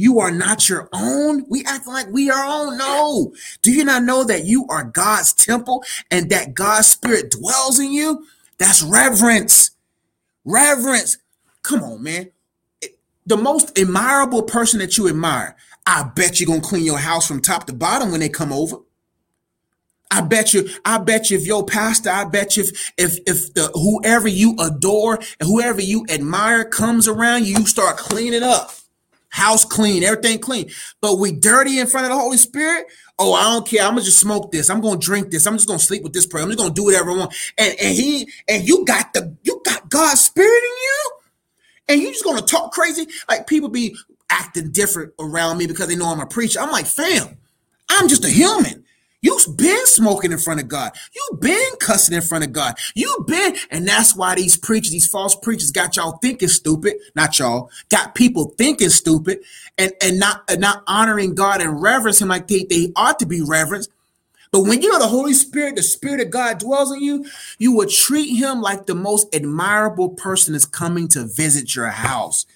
Speaker 1: You are not your own. We act like we are own. No. Do you not know that you are God's temple and that God's spirit dwells in you? That's reverence. Reverence. Come on, man. The most admirable person that you admire, I bet you're going to clean your house from top to bottom when they come over. I bet you, I bet you if your pastor, I bet you if, if, if the, whoever you adore and whoever you admire comes around you, you start cleaning up house clean, everything clean. But we dirty in front of the Holy Spirit. Oh, I don't care. I'm gonna just smoke this. I'm gonna drink this. I'm just gonna sleep with this prayer. I'm just gonna do whatever I want. And and he and you got the you got God's spirit in you, and you just gonna talk crazy. Like people be acting different around me because they know I'm a preacher. I'm like, fam, I'm just a human. You've been smoking in front of God. You've been cussing in front of God. You've been, and that's why these preachers, these false preachers, got y'all thinking stupid. Not y'all, got people thinking stupid, and and not and not honoring God and reverence Him like they, they ought to be reverenced. But when you know the Holy Spirit, the Spirit of God dwells in you, you will treat Him like the most admirable person is coming to visit your house.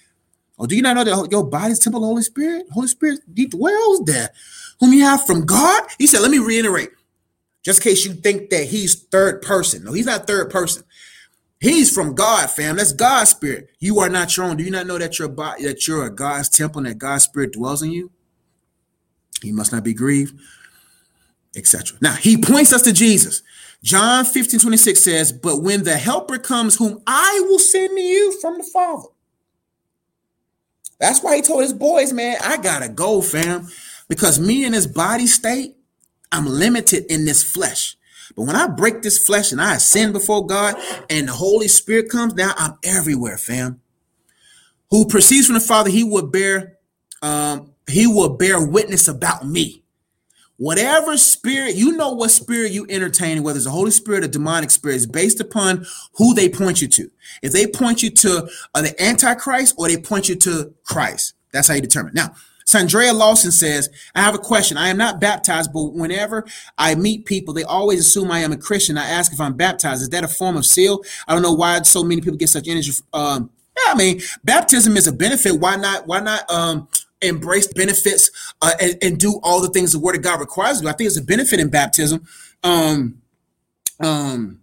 Speaker 1: Oh, do you not know that your body's temple of the Holy Spirit? Holy Spirit dwells there, whom you have from God. He said, let me reiterate, just in case you think that he's third person. No, he's not third person. He's from God, fam. That's God's spirit. You are not your own. Do you not know that your body, that you're a God's temple and that God's spirit dwells in you? He must not be grieved, etc. Now he points us to Jesus. John 15, 26 says, But when the helper comes, whom I will send to you from the Father. That's why he told his boys, man, I gotta go, fam. Because me in this body state, I'm limited in this flesh. But when I break this flesh and I ascend before God and the Holy Spirit comes, now I'm everywhere, fam. Who proceeds from the Father, he will bear, um, he will bear witness about me. Whatever spirit, you know what spirit you entertain, whether it's a Holy Spirit or demonic spirit, is based upon who they point you to. If they point you to uh, the Antichrist or they point you to Christ, that's how you determine. Now, Sandrea Lawson says, I have a question. I am not baptized, but whenever I meet people, they always assume I am a Christian. I ask if I'm baptized. Is that a form of seal? I don't know why so many people get such energy. Um, yeah, I mean, baptism is a benefit. Why not? Why not um, embrace benefits uh, and, and, do all the things the Word of God requires you? I think it's a benefit in baptism. Um, um,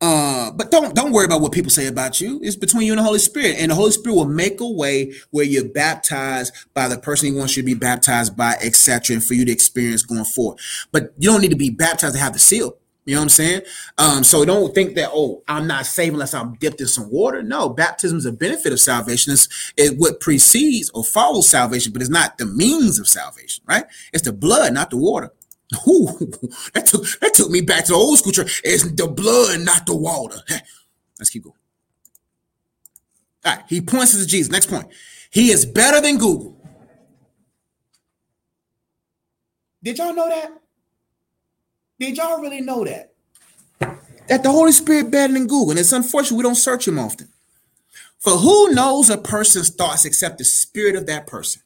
Speaker 1: uh, but don't don't worry about what people say about you. It's between you and the Holy Spirit, and the Holy Spirit will make a way where you're baptized by the person He wants you to be baptized by, etc., and for you to experience going forward. But you don't need to be baptized to have the seal. You know what I'm saying? Um, so don't think that oh, I'm not saved unless I'm dipped in some water. No, baptism is a benefit of salvation. It's it what precedes or follows salvation, but it's not the means of salvation, right? It's the blood, not the water. Ooh, that took that took me back to the old school church. It's the blood, not the water. Let's keep going. All right, he points to Jesus. Next point. He is better than Google. Did y'all know that? Did y'all really know that? That the Holy Spirit better than Google. And it's unfortunate we don't search him often. For who knows a person's thoughts except the spirit of that person,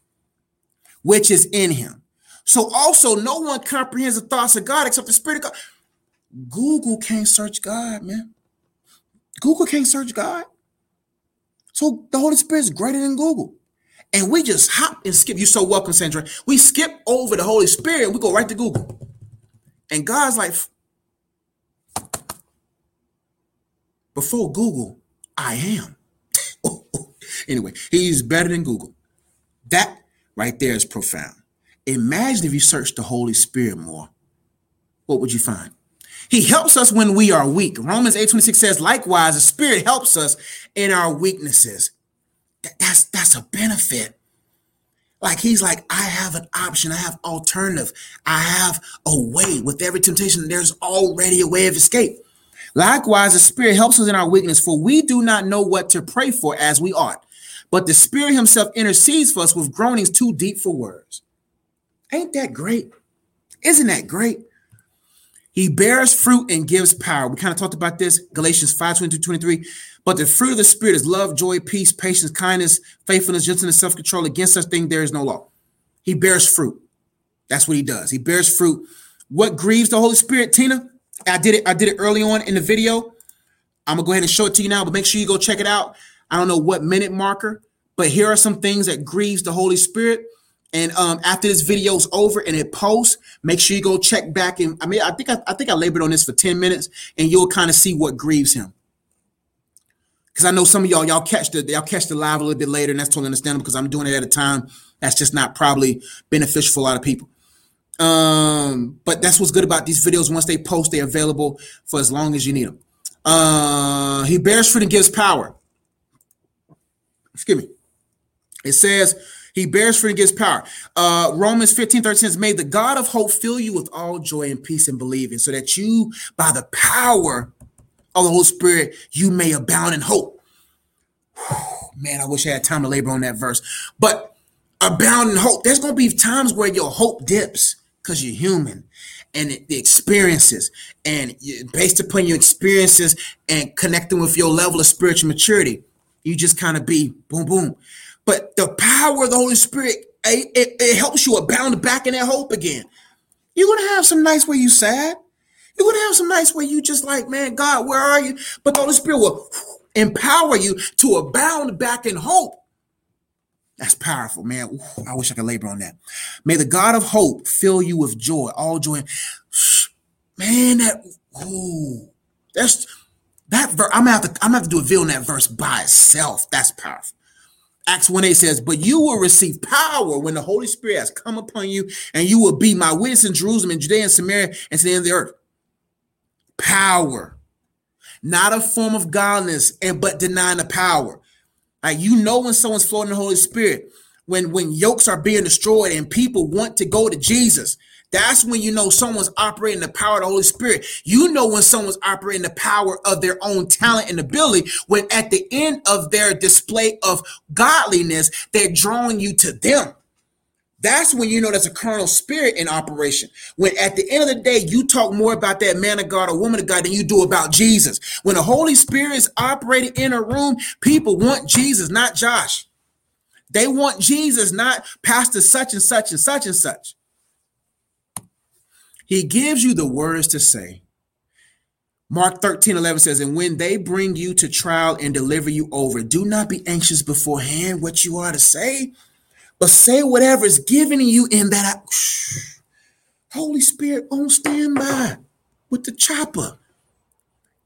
Speaker 1: which is in him? So also, no one comprehends the thoughts of God except the Spirit of God. Google can't search God, man. Google can't search God. So the Holy Spirit is greater than Google. And we just hop and skip. You're so welcome, Sandra. We skip over the Holy Spirit. We go right to Google. And God's like, before Google, I am. <laughs> anyway, he's better than Google. That right there is profound. Imagine if you searched the Holy Spirit more. What would you find? He helps us when we are weak. Romans 8:26 says, likewise, the Spirit helps us in our weaknesses. That's that's a benefit. Like he's like, I have an option, I have alternative, I have a way. With every temptation, there's already a way of escape. Likewise, the Spirit helps us in our weakness, for we do not know what to pray for as we ought. But the Spirit Himself intercedes for us with groanings too deep for words. Ain't that great? Isn't that great? He bears fruit and gives power. We kind of talked about this, Galatians 5 22, 23. But the fruit of the Spirit is love, joy, peace, patience, kindness, faithfulness, gentleness, self control. Against such thing, there is no law. He bears fruit. That's what he does. He bears fruit. What grieves the Holy Spirit, Tina? I did it. I did it early on in the video. I'm gonna go ahead and show it to you now, but make sure you go check it out. I don't know what minute marker, but here are some things that grieves the Holy Spirit. And um, after this video is over and it posts, make sure you go check back. And I mean, I think I, I think I labored on this for 10 minutes, and you'll kind of see what grieves him. Because I know some of y'all, y'all catch the y'all catch the live a little bit later, and that's totally understandable because I'm doing it at a time that's just not probably beneficial for a lot of people. Um, but that's what's good about these videos. Once they post, they're available for as long as you need them. Uh, he bears fruit and gives power. Excuse me. It says he bears fruit and gives power. Uh, Romans 15, 13 says, May the God of hope fill you with all joy and peace and believing, so that you, by the power of the Holy Spirit, you may abound in hope. Man, I wish I had time to labor on that verse. But abound in hope. There's going to be times where your hope dips because you're human and the experiences and based upon your experiences and connecting with your level of spiritual maturity, you just kind of be boom, boom. But the power of the Holy Spirit, it, it, it helps you abound back in that hope again. You're gonna have some nights where you sad. You're gonna have some nights where you just like, man, God, where are you? But the Holy Spirit will empower you to abound back in hope. That's powerful, man. Ooh, I wish I could labor on that. May the God of hope fill you with joy, all joy. Man, that ooh, that's that verse. I'm gonna have to I'm gonna have to do a video on that verse by itself. That's powerful. Acts 1 8 says, But you will receive power when the Holy Spirit has come upon you, and you will be my witness in Jerusalem and Judea and Samaria and to the end of the earth. Power, not a form of godliness, and but denying the power. Like you know when someone's flowing in the Holy Spirit, when when yokes are being destroyed and people want to go to Jesus. That's when you know someone's operating the power of the Holy Spirit. You know when someone's operating the power of their own talent and ability, when at the end of their display of godliness, they're drawing you to them. That's when you know there's a carnal spirit in operation. When at the end of the day, you talk more about that man of God or woman of God than you do about Jesus. When the Holy Spirit is operating in a room, people want Jesus, not Josh. They want Jesus, not Pastor such and such and such and such. He gives you the words to say. Mark 13, 11 says, And when they bring you to trial and deliver you over, do not be anxious beforehand what you are to say but say whatever is given you in that <sighs> Holy Spirit on standby with the chopper.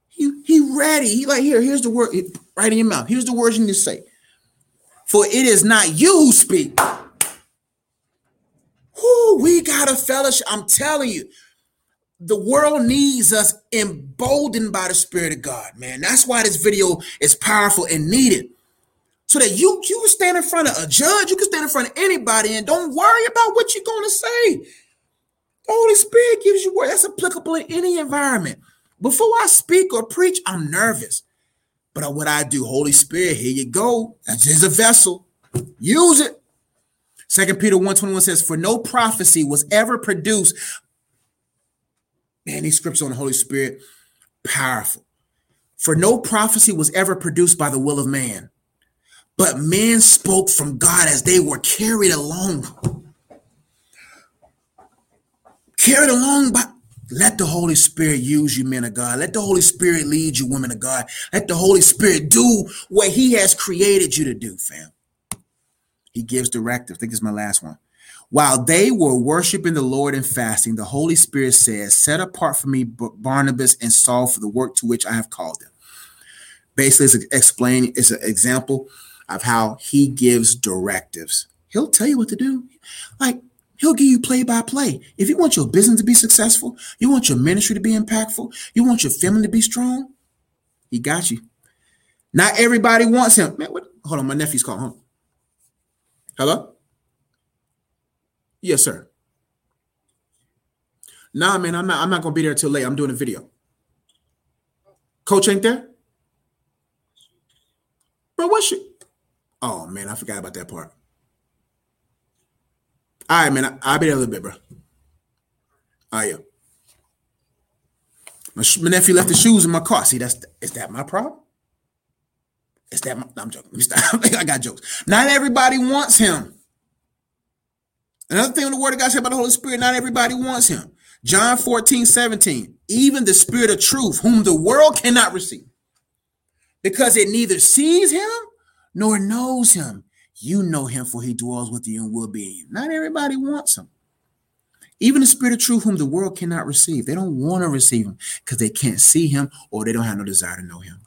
Speaker 1: He he ready. He like here. Here's the word right in your mouth. Here's the words you need to say. For it is not you who speak. We got a fellowship. I'm telling you, the world needs us emboldened by the Spirit of God, man. That's why this video is powerful and needed so that you you can stand in front of a judge, you can stand in front of anybody, and don't worry about what you're to say. The Holy Spirit gives you word that's applicable in any environment. Before I speak or preach, I'm nervous. But what I do, Holy Spirit, here you go. That's just a vessel. Use it. Second Peter 121 says, For no prophecy was ever produced. Man, these scriptures on the Holy Spirit, powerful. For no prophecy was ever produced by the will of man, but men spoke from God as they were carried along. Carried along by let the Holy Spirit use you, men of God. Let the Holy Spirit lead you, women of God. Let the Holy Spirit do what He has created you to do, fam. He gives directive. I think this is my last one. While they were worshiping the Lord and fasting, the Holy Spirit says, Set apart for me Barnabas and Saul for the work to which I have called them. Basically, it's explaining, it's an example of how he gives directives. He'll tell you what to do. Like he'll give you play by play. If you want your business to be successful, you want your ministry to be impactful, you want your family to be strong, he got you. Not everybody wants him. Man, what? Hold on, my nephew's calling. Hello? Yes, sir. Nah, man, I'm not. I'm not gonna be there till late. I'm doing a video. Coach ain't there, bro. What's your Oh man, I forgot about that part. All right, man. I, will be there a little bit, bro. Right, yeah. My, my, nephew left the shoes in my car. See, that's is that my problem? Is that my? I'm joking. Let me stop. <laughs> I got jokes. Not everybody wants him. Another thing the word of God said about the Holy Spirit, not everybody wants him. John 14, 17. Even the spirit of truth, whom the world cannot receive, because it neither sees him nor knows him. You know him, for he dwells with you and will be. Not everybody wants him. Even the spirit of truth, whom the world cannot receive, they don't want to receive him because they can't see him or they don't have no desire to know him.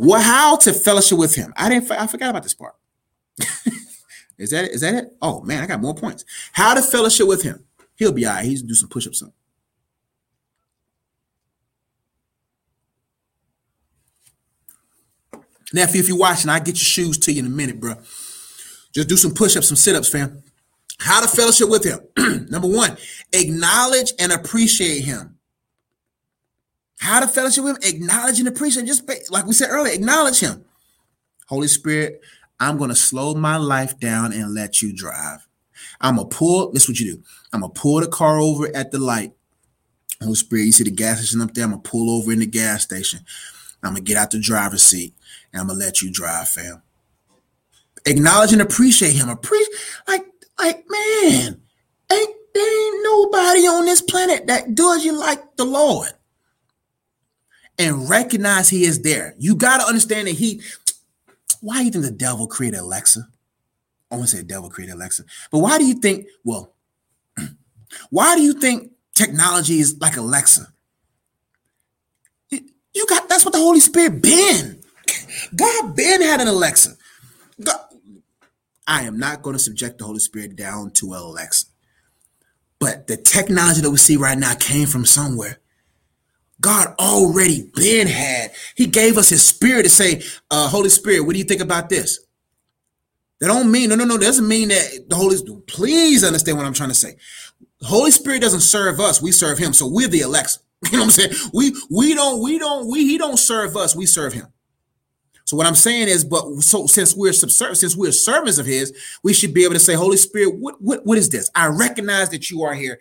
Speaker 1: How to fellowship with him? I didn't. I forgot about this part. <laughs> is that it? Is that it? Oh man, I got more points. How to fellowship with him? He'll be all right. He's do some push-ups. Something. Nephew, if you're watching, I'll get your shoes to you in a minute, bro. Just do some push-ups, some sit-ups, fam. How to fellowship with him. <clears throat> Number one, acknowledge and appreciate him. How to fellowship with him, acknowledge and appreciate. Just like we said earlier, acknowledge him. Holy Spirit, I'm going to slow my life down and let you drive. I'm going to pull, this is what you do. I'm going to pull the car over at the light. Holy Spirit, you see the gas station up there? I'm going to pull over in the gas station. I'm going to get out the driver's seat and I'm gonna let you drive, fam. Acknowledge and appreciate him. Appreciate, like, like, man, ain't there ain't nobody on this planet that does you like the Lord. And recognize he is there. You gotta understand that he. Why do you think the devil created Alexa? I want to say the devil created Alexa, but why do you think? Well, <clears throat> why do you think technology is like Alexa? You got that's what the Holy Spirit been. <laughs> God been had an Alexa. God, I am not going to subject the Holy Spirit down to Alexa. But the technology that we see right now came from somewhere. God already been had. He gave us his spirit to say, uh, Holy Spirit, what do you think about this? That don't mean, no, no, no, that doesn't mean that the Holy Spirit, please understand what I'm trying to say. The Holy Spirit doesn't serve us, we serve him. So we're the Alexa. <laughs> You know what I'm saying? We we don't, we don't, we he don't serve us, we serve him. So what I'm saying is, but so since we're subservient, since we're servants of His, we should be able to say, Holy Spirit, what what what is this? I recognize that you are here.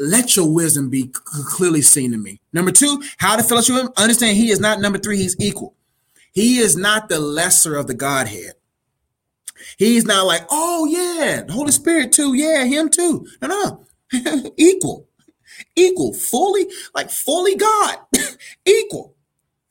Speaker 1: Let your wisdom be clearly seen to me. Number two, how to fellowship Him. Understand He is not number three. He's equal. He is not the lesser of the Godhead. He's not like, oh yeah, the Holy Spirit too, yeah, Him too. No, no, <laughs> equal, equal, fully like fully God, <laughs> equal.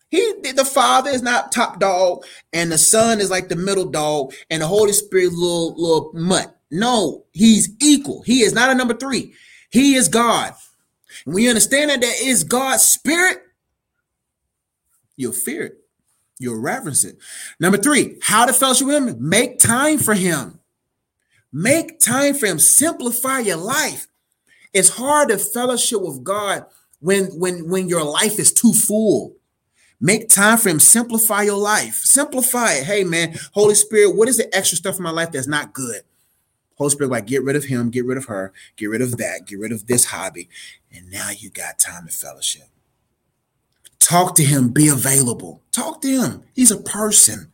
Speaker 1: He the Father is not top dog, and the Son is like the middle dog, and the Holy Spirit little little mutt. No, he's equal. He is not a number three. He is God. And when you understand that that is God's spirit, you'll fear it. You'll reverence it. Number three, how to fellowship with him. Make time for him. Make time for him. Simplify your life. It's hard to fellowship with God when when when your life is too full. Make time for him. Simplify your life. Simplify it. Hey, man, Holy Spirit, what is the extra stuff in my life that's not good? Spirit, like, get rid of him, get rid of her, get rid of that, get rid of this hobby. And now you got time to fellowship. Talk to him, be available. Talk to him. He's a person.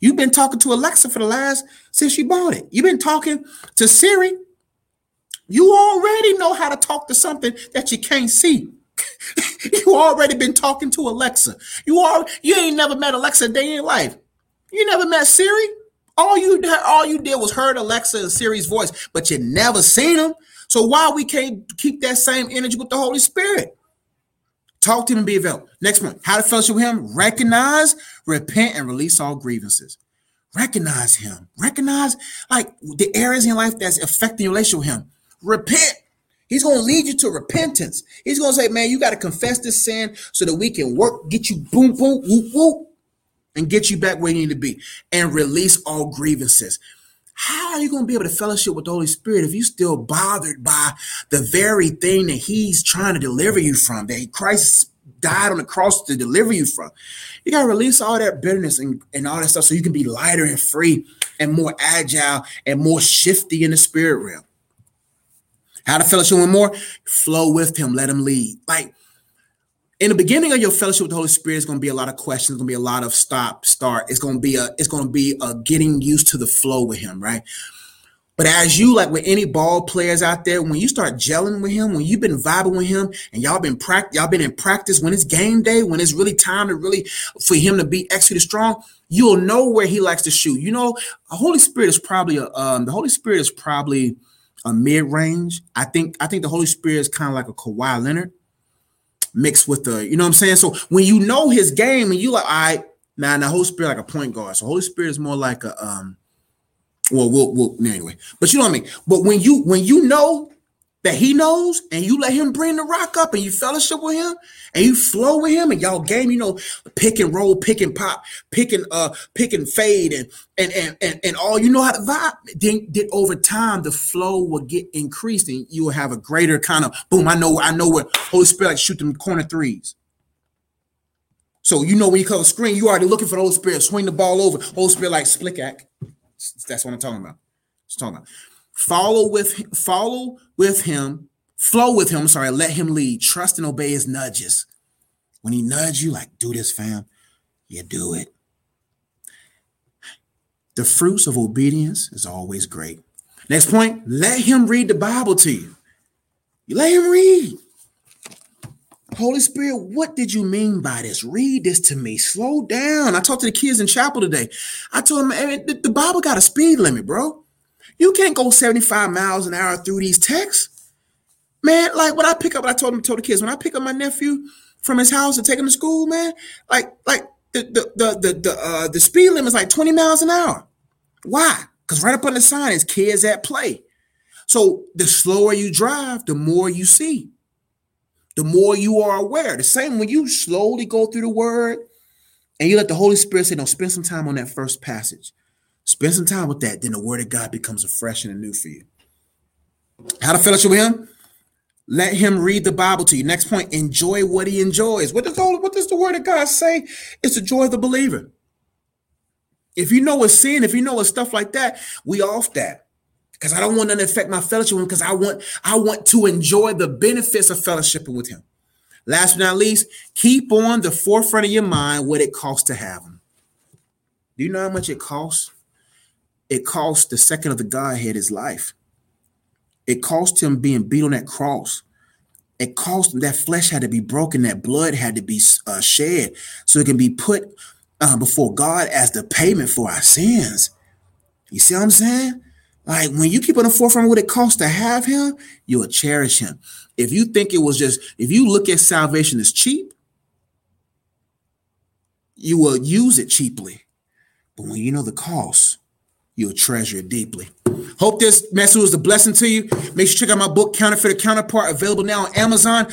Speaker 1: You've been talking to Alexa for the last since you bought it. You've been talking to Siri. You already know how to talk to something that you can't see. <laughs> you already been talking to Alexa. You are you ain't never met Alexa a day in life. You never met Siri. All you all you did was heard Alexa and Siri's voice, but you never seen them. So why we can't keep that same energy with the Holy Spirit? Talk to him and be available. Next one, how to fellowship with him. Recognize, repent, and release all grievances. Recognize him. Recognize like the areas in life that's affecting your relationship with him. Repent He's going to lead you to repentance. He's going to say, man, you got to confess this sin so that we can work, get you boom, boom, whoop, whoop, and get you back where you need to be and release all grievances. How are you going to be able to fellowship with the Holy Spirit if you're still bothered by the very thing that He's trying to deliver you from, that Christ died on the cross to deliver you from? You got to release all that bitterness and, and all that stuff so you can be lighter and free and more agile and more shifty in the spirit realm. How to fellowship with more? Flow with him, let him lead. Like in the beginning of your fellowship with the Holy Spirit, it's going to be a lot of questions, going to be a lot of stop, start. It's going to be a, it's going to be a getting used to the flow with him, right? But as you, like with any ball players out there, when you start gelling with him, when you've been vibing with him, and y'all been practice, y'all been in practice, when it's game day, when it's really time to really for him to be executed strong, you'll know where he likes to shoot. You know, the Holy Spirit is probably a, um, the Holy Spirit is probably a mid range. I think I think the Holy Spirit is kind of like a Kawhi Leonard mixed with the, you know what I'm saying? So when you know his game and you like, all right, now the Holy Spirit like a point guard. So Holy Spirit is more like a um well, we'll, we'll anyway. But you know what I mean? But when you when you know that he knows and you let him bring the rock up and you fellowship with him and you flow with him and y'all game, you know, pick and roll, pick and pop, pick and uh pick and fade and and and and, and all you know how to vibe, then, then over time the flow will get increased and you will have a greater kind of boom. I know, I know where Holy Spirit like shoot them corner threes. So you know when you cover screen, you already looking for the Holy Spirit, swing the ball over. Holy Spirit like split act. That's what I'm talking about. I'm talking about follow with follow with him, flow with him. Sorry, let him lead. Trust and obey his nudges. When he nudge you, like do this, fam, you do it. The fruits of obedience is always great. Next point, let him read the Bible to you. You let him read. Holy Spirit, what did you mean by this? Read this to me. Slow down. I talked to the kids in chapel today. I told them, hey, the Bible got a speed limit, bro. You can't go 75 miles an hour through these texts. Man, like when I pick up, I told him, told the kids, when I pick up my nephew from his house and take him to school, man, like, like the the the the the, uh, the speed limit is like 20 miles an hour. Why? Because right up on the sign is kids at play. So the slower you drive, the more you see, the more you are aware. The same when you slowly go through the word and you let the Holy Spirit say, No, spend some time on that first passage. Spend some time with that. Then the word of God becomes a fresh and a new for you. How to fellowship with him? Let him read the Bible to you. Next point, enjoy what he enjoys. What does the, what does the word of God say? It's the joy of the believer. If you know it's sin, if you know it's stuff like that, we off that. Because I don't want to affect my fellowship with him because I want I want to enjoy the benefits of fellowshipping with him. Last but not least, keep on the forefront of your mind what it costs to have him. Do you know how much it costs? It cost the second of the Godhead his life. It cost him being beat on that cross. It cost him that flesh had to be broken, that blood had to be uh, shed so it can be put uh, before God as the payment for our sins. You see what I'm saying? Like when you keep on the forefront what it costs to have him, you will cherish him. If you think it was just, if you look at salvation as cheap, you will use it cheaply. But when you know the cost, you'll treasure it deeply. Hope this message was a blessing to you. Make sure you check out my book, Counterfeit Counterpart, available now on Amazon.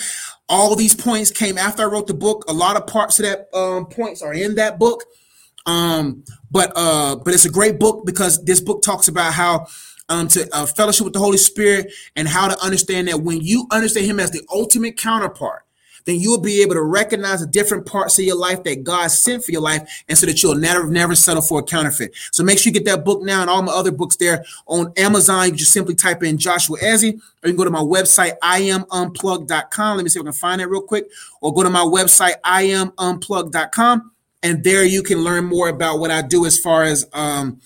Speaker 1: All these points came after I wrote the book. A lot of parts of that um, points are in that book. Um, but uh, but it's a great book because this book talks about how um, to uh, fellowship with the Holy Spirit and how to understand that when you understand Him as the ultimate counterpart, then you'll be able to recognize the different parts of your life that God sent for your life, and so that you'll never, never settle for a counterfeit. So make sure you get that book now and all my other books there on Amazon. You just simply type in Joshua Ezzy, or you can go to my website, iamunplugged.com. Let me see if I can find it real quick, or go to my website, iamunplugged.com, and there you can learn more about what I do as far as um,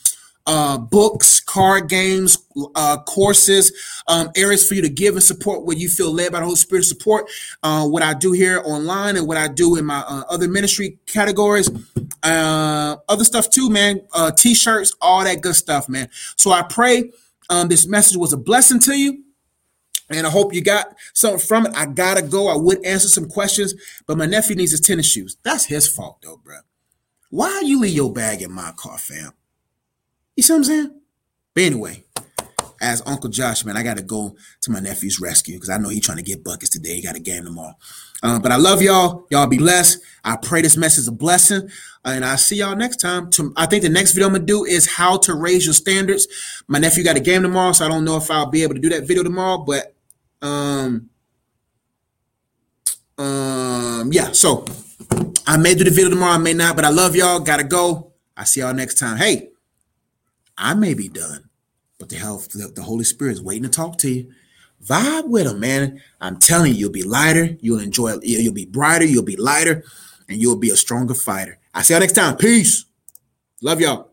Speaker 1: uh, books, card games, uh, courses, um, areas for you to give and support where you feel led by the Holy Spirit support uh, what I do here online and what I do in my uh, other ministry categories, uh, other stuff too, man. Uh, t-shirts, all that good stuff, man. So I pray um, this message was a blessing to you. And I hope you got something from it. I gotta go. I would answer some questions, but my nephew needs his tennis shoes. That's his fault, though, bro. Why you leave your bag in my car, fam? You see what I'm saying? But anyway, as Uncle Josh, man, I got to go to my nephew's rescue because I know he's trying to get buckets today. He got a game tomorrow. Uh, but I love y'all. Y'all be blessed. I pray this message is a blessing. And I'll see y'all next time. To, I think the next video I'm going to do is how to raise your standards. My nephew got a game tomorrow, so I don't know if I'll be able to do that video tomorrow. But um, um, yeah, so I may do the video tomorrow, I may not, but I love y'all. Gotta go. I'll see y'all next time. Hey, I may be done, but the health, the, the Holy Spirit is waiting to talk to you. Vibe with him, man. I'm telling you, you'll be lighter. You'll enjoy. You'll be brighter. You'll be lighter, and you'll be a stronger fighter. I see y'all next time. Peace. Love y'all.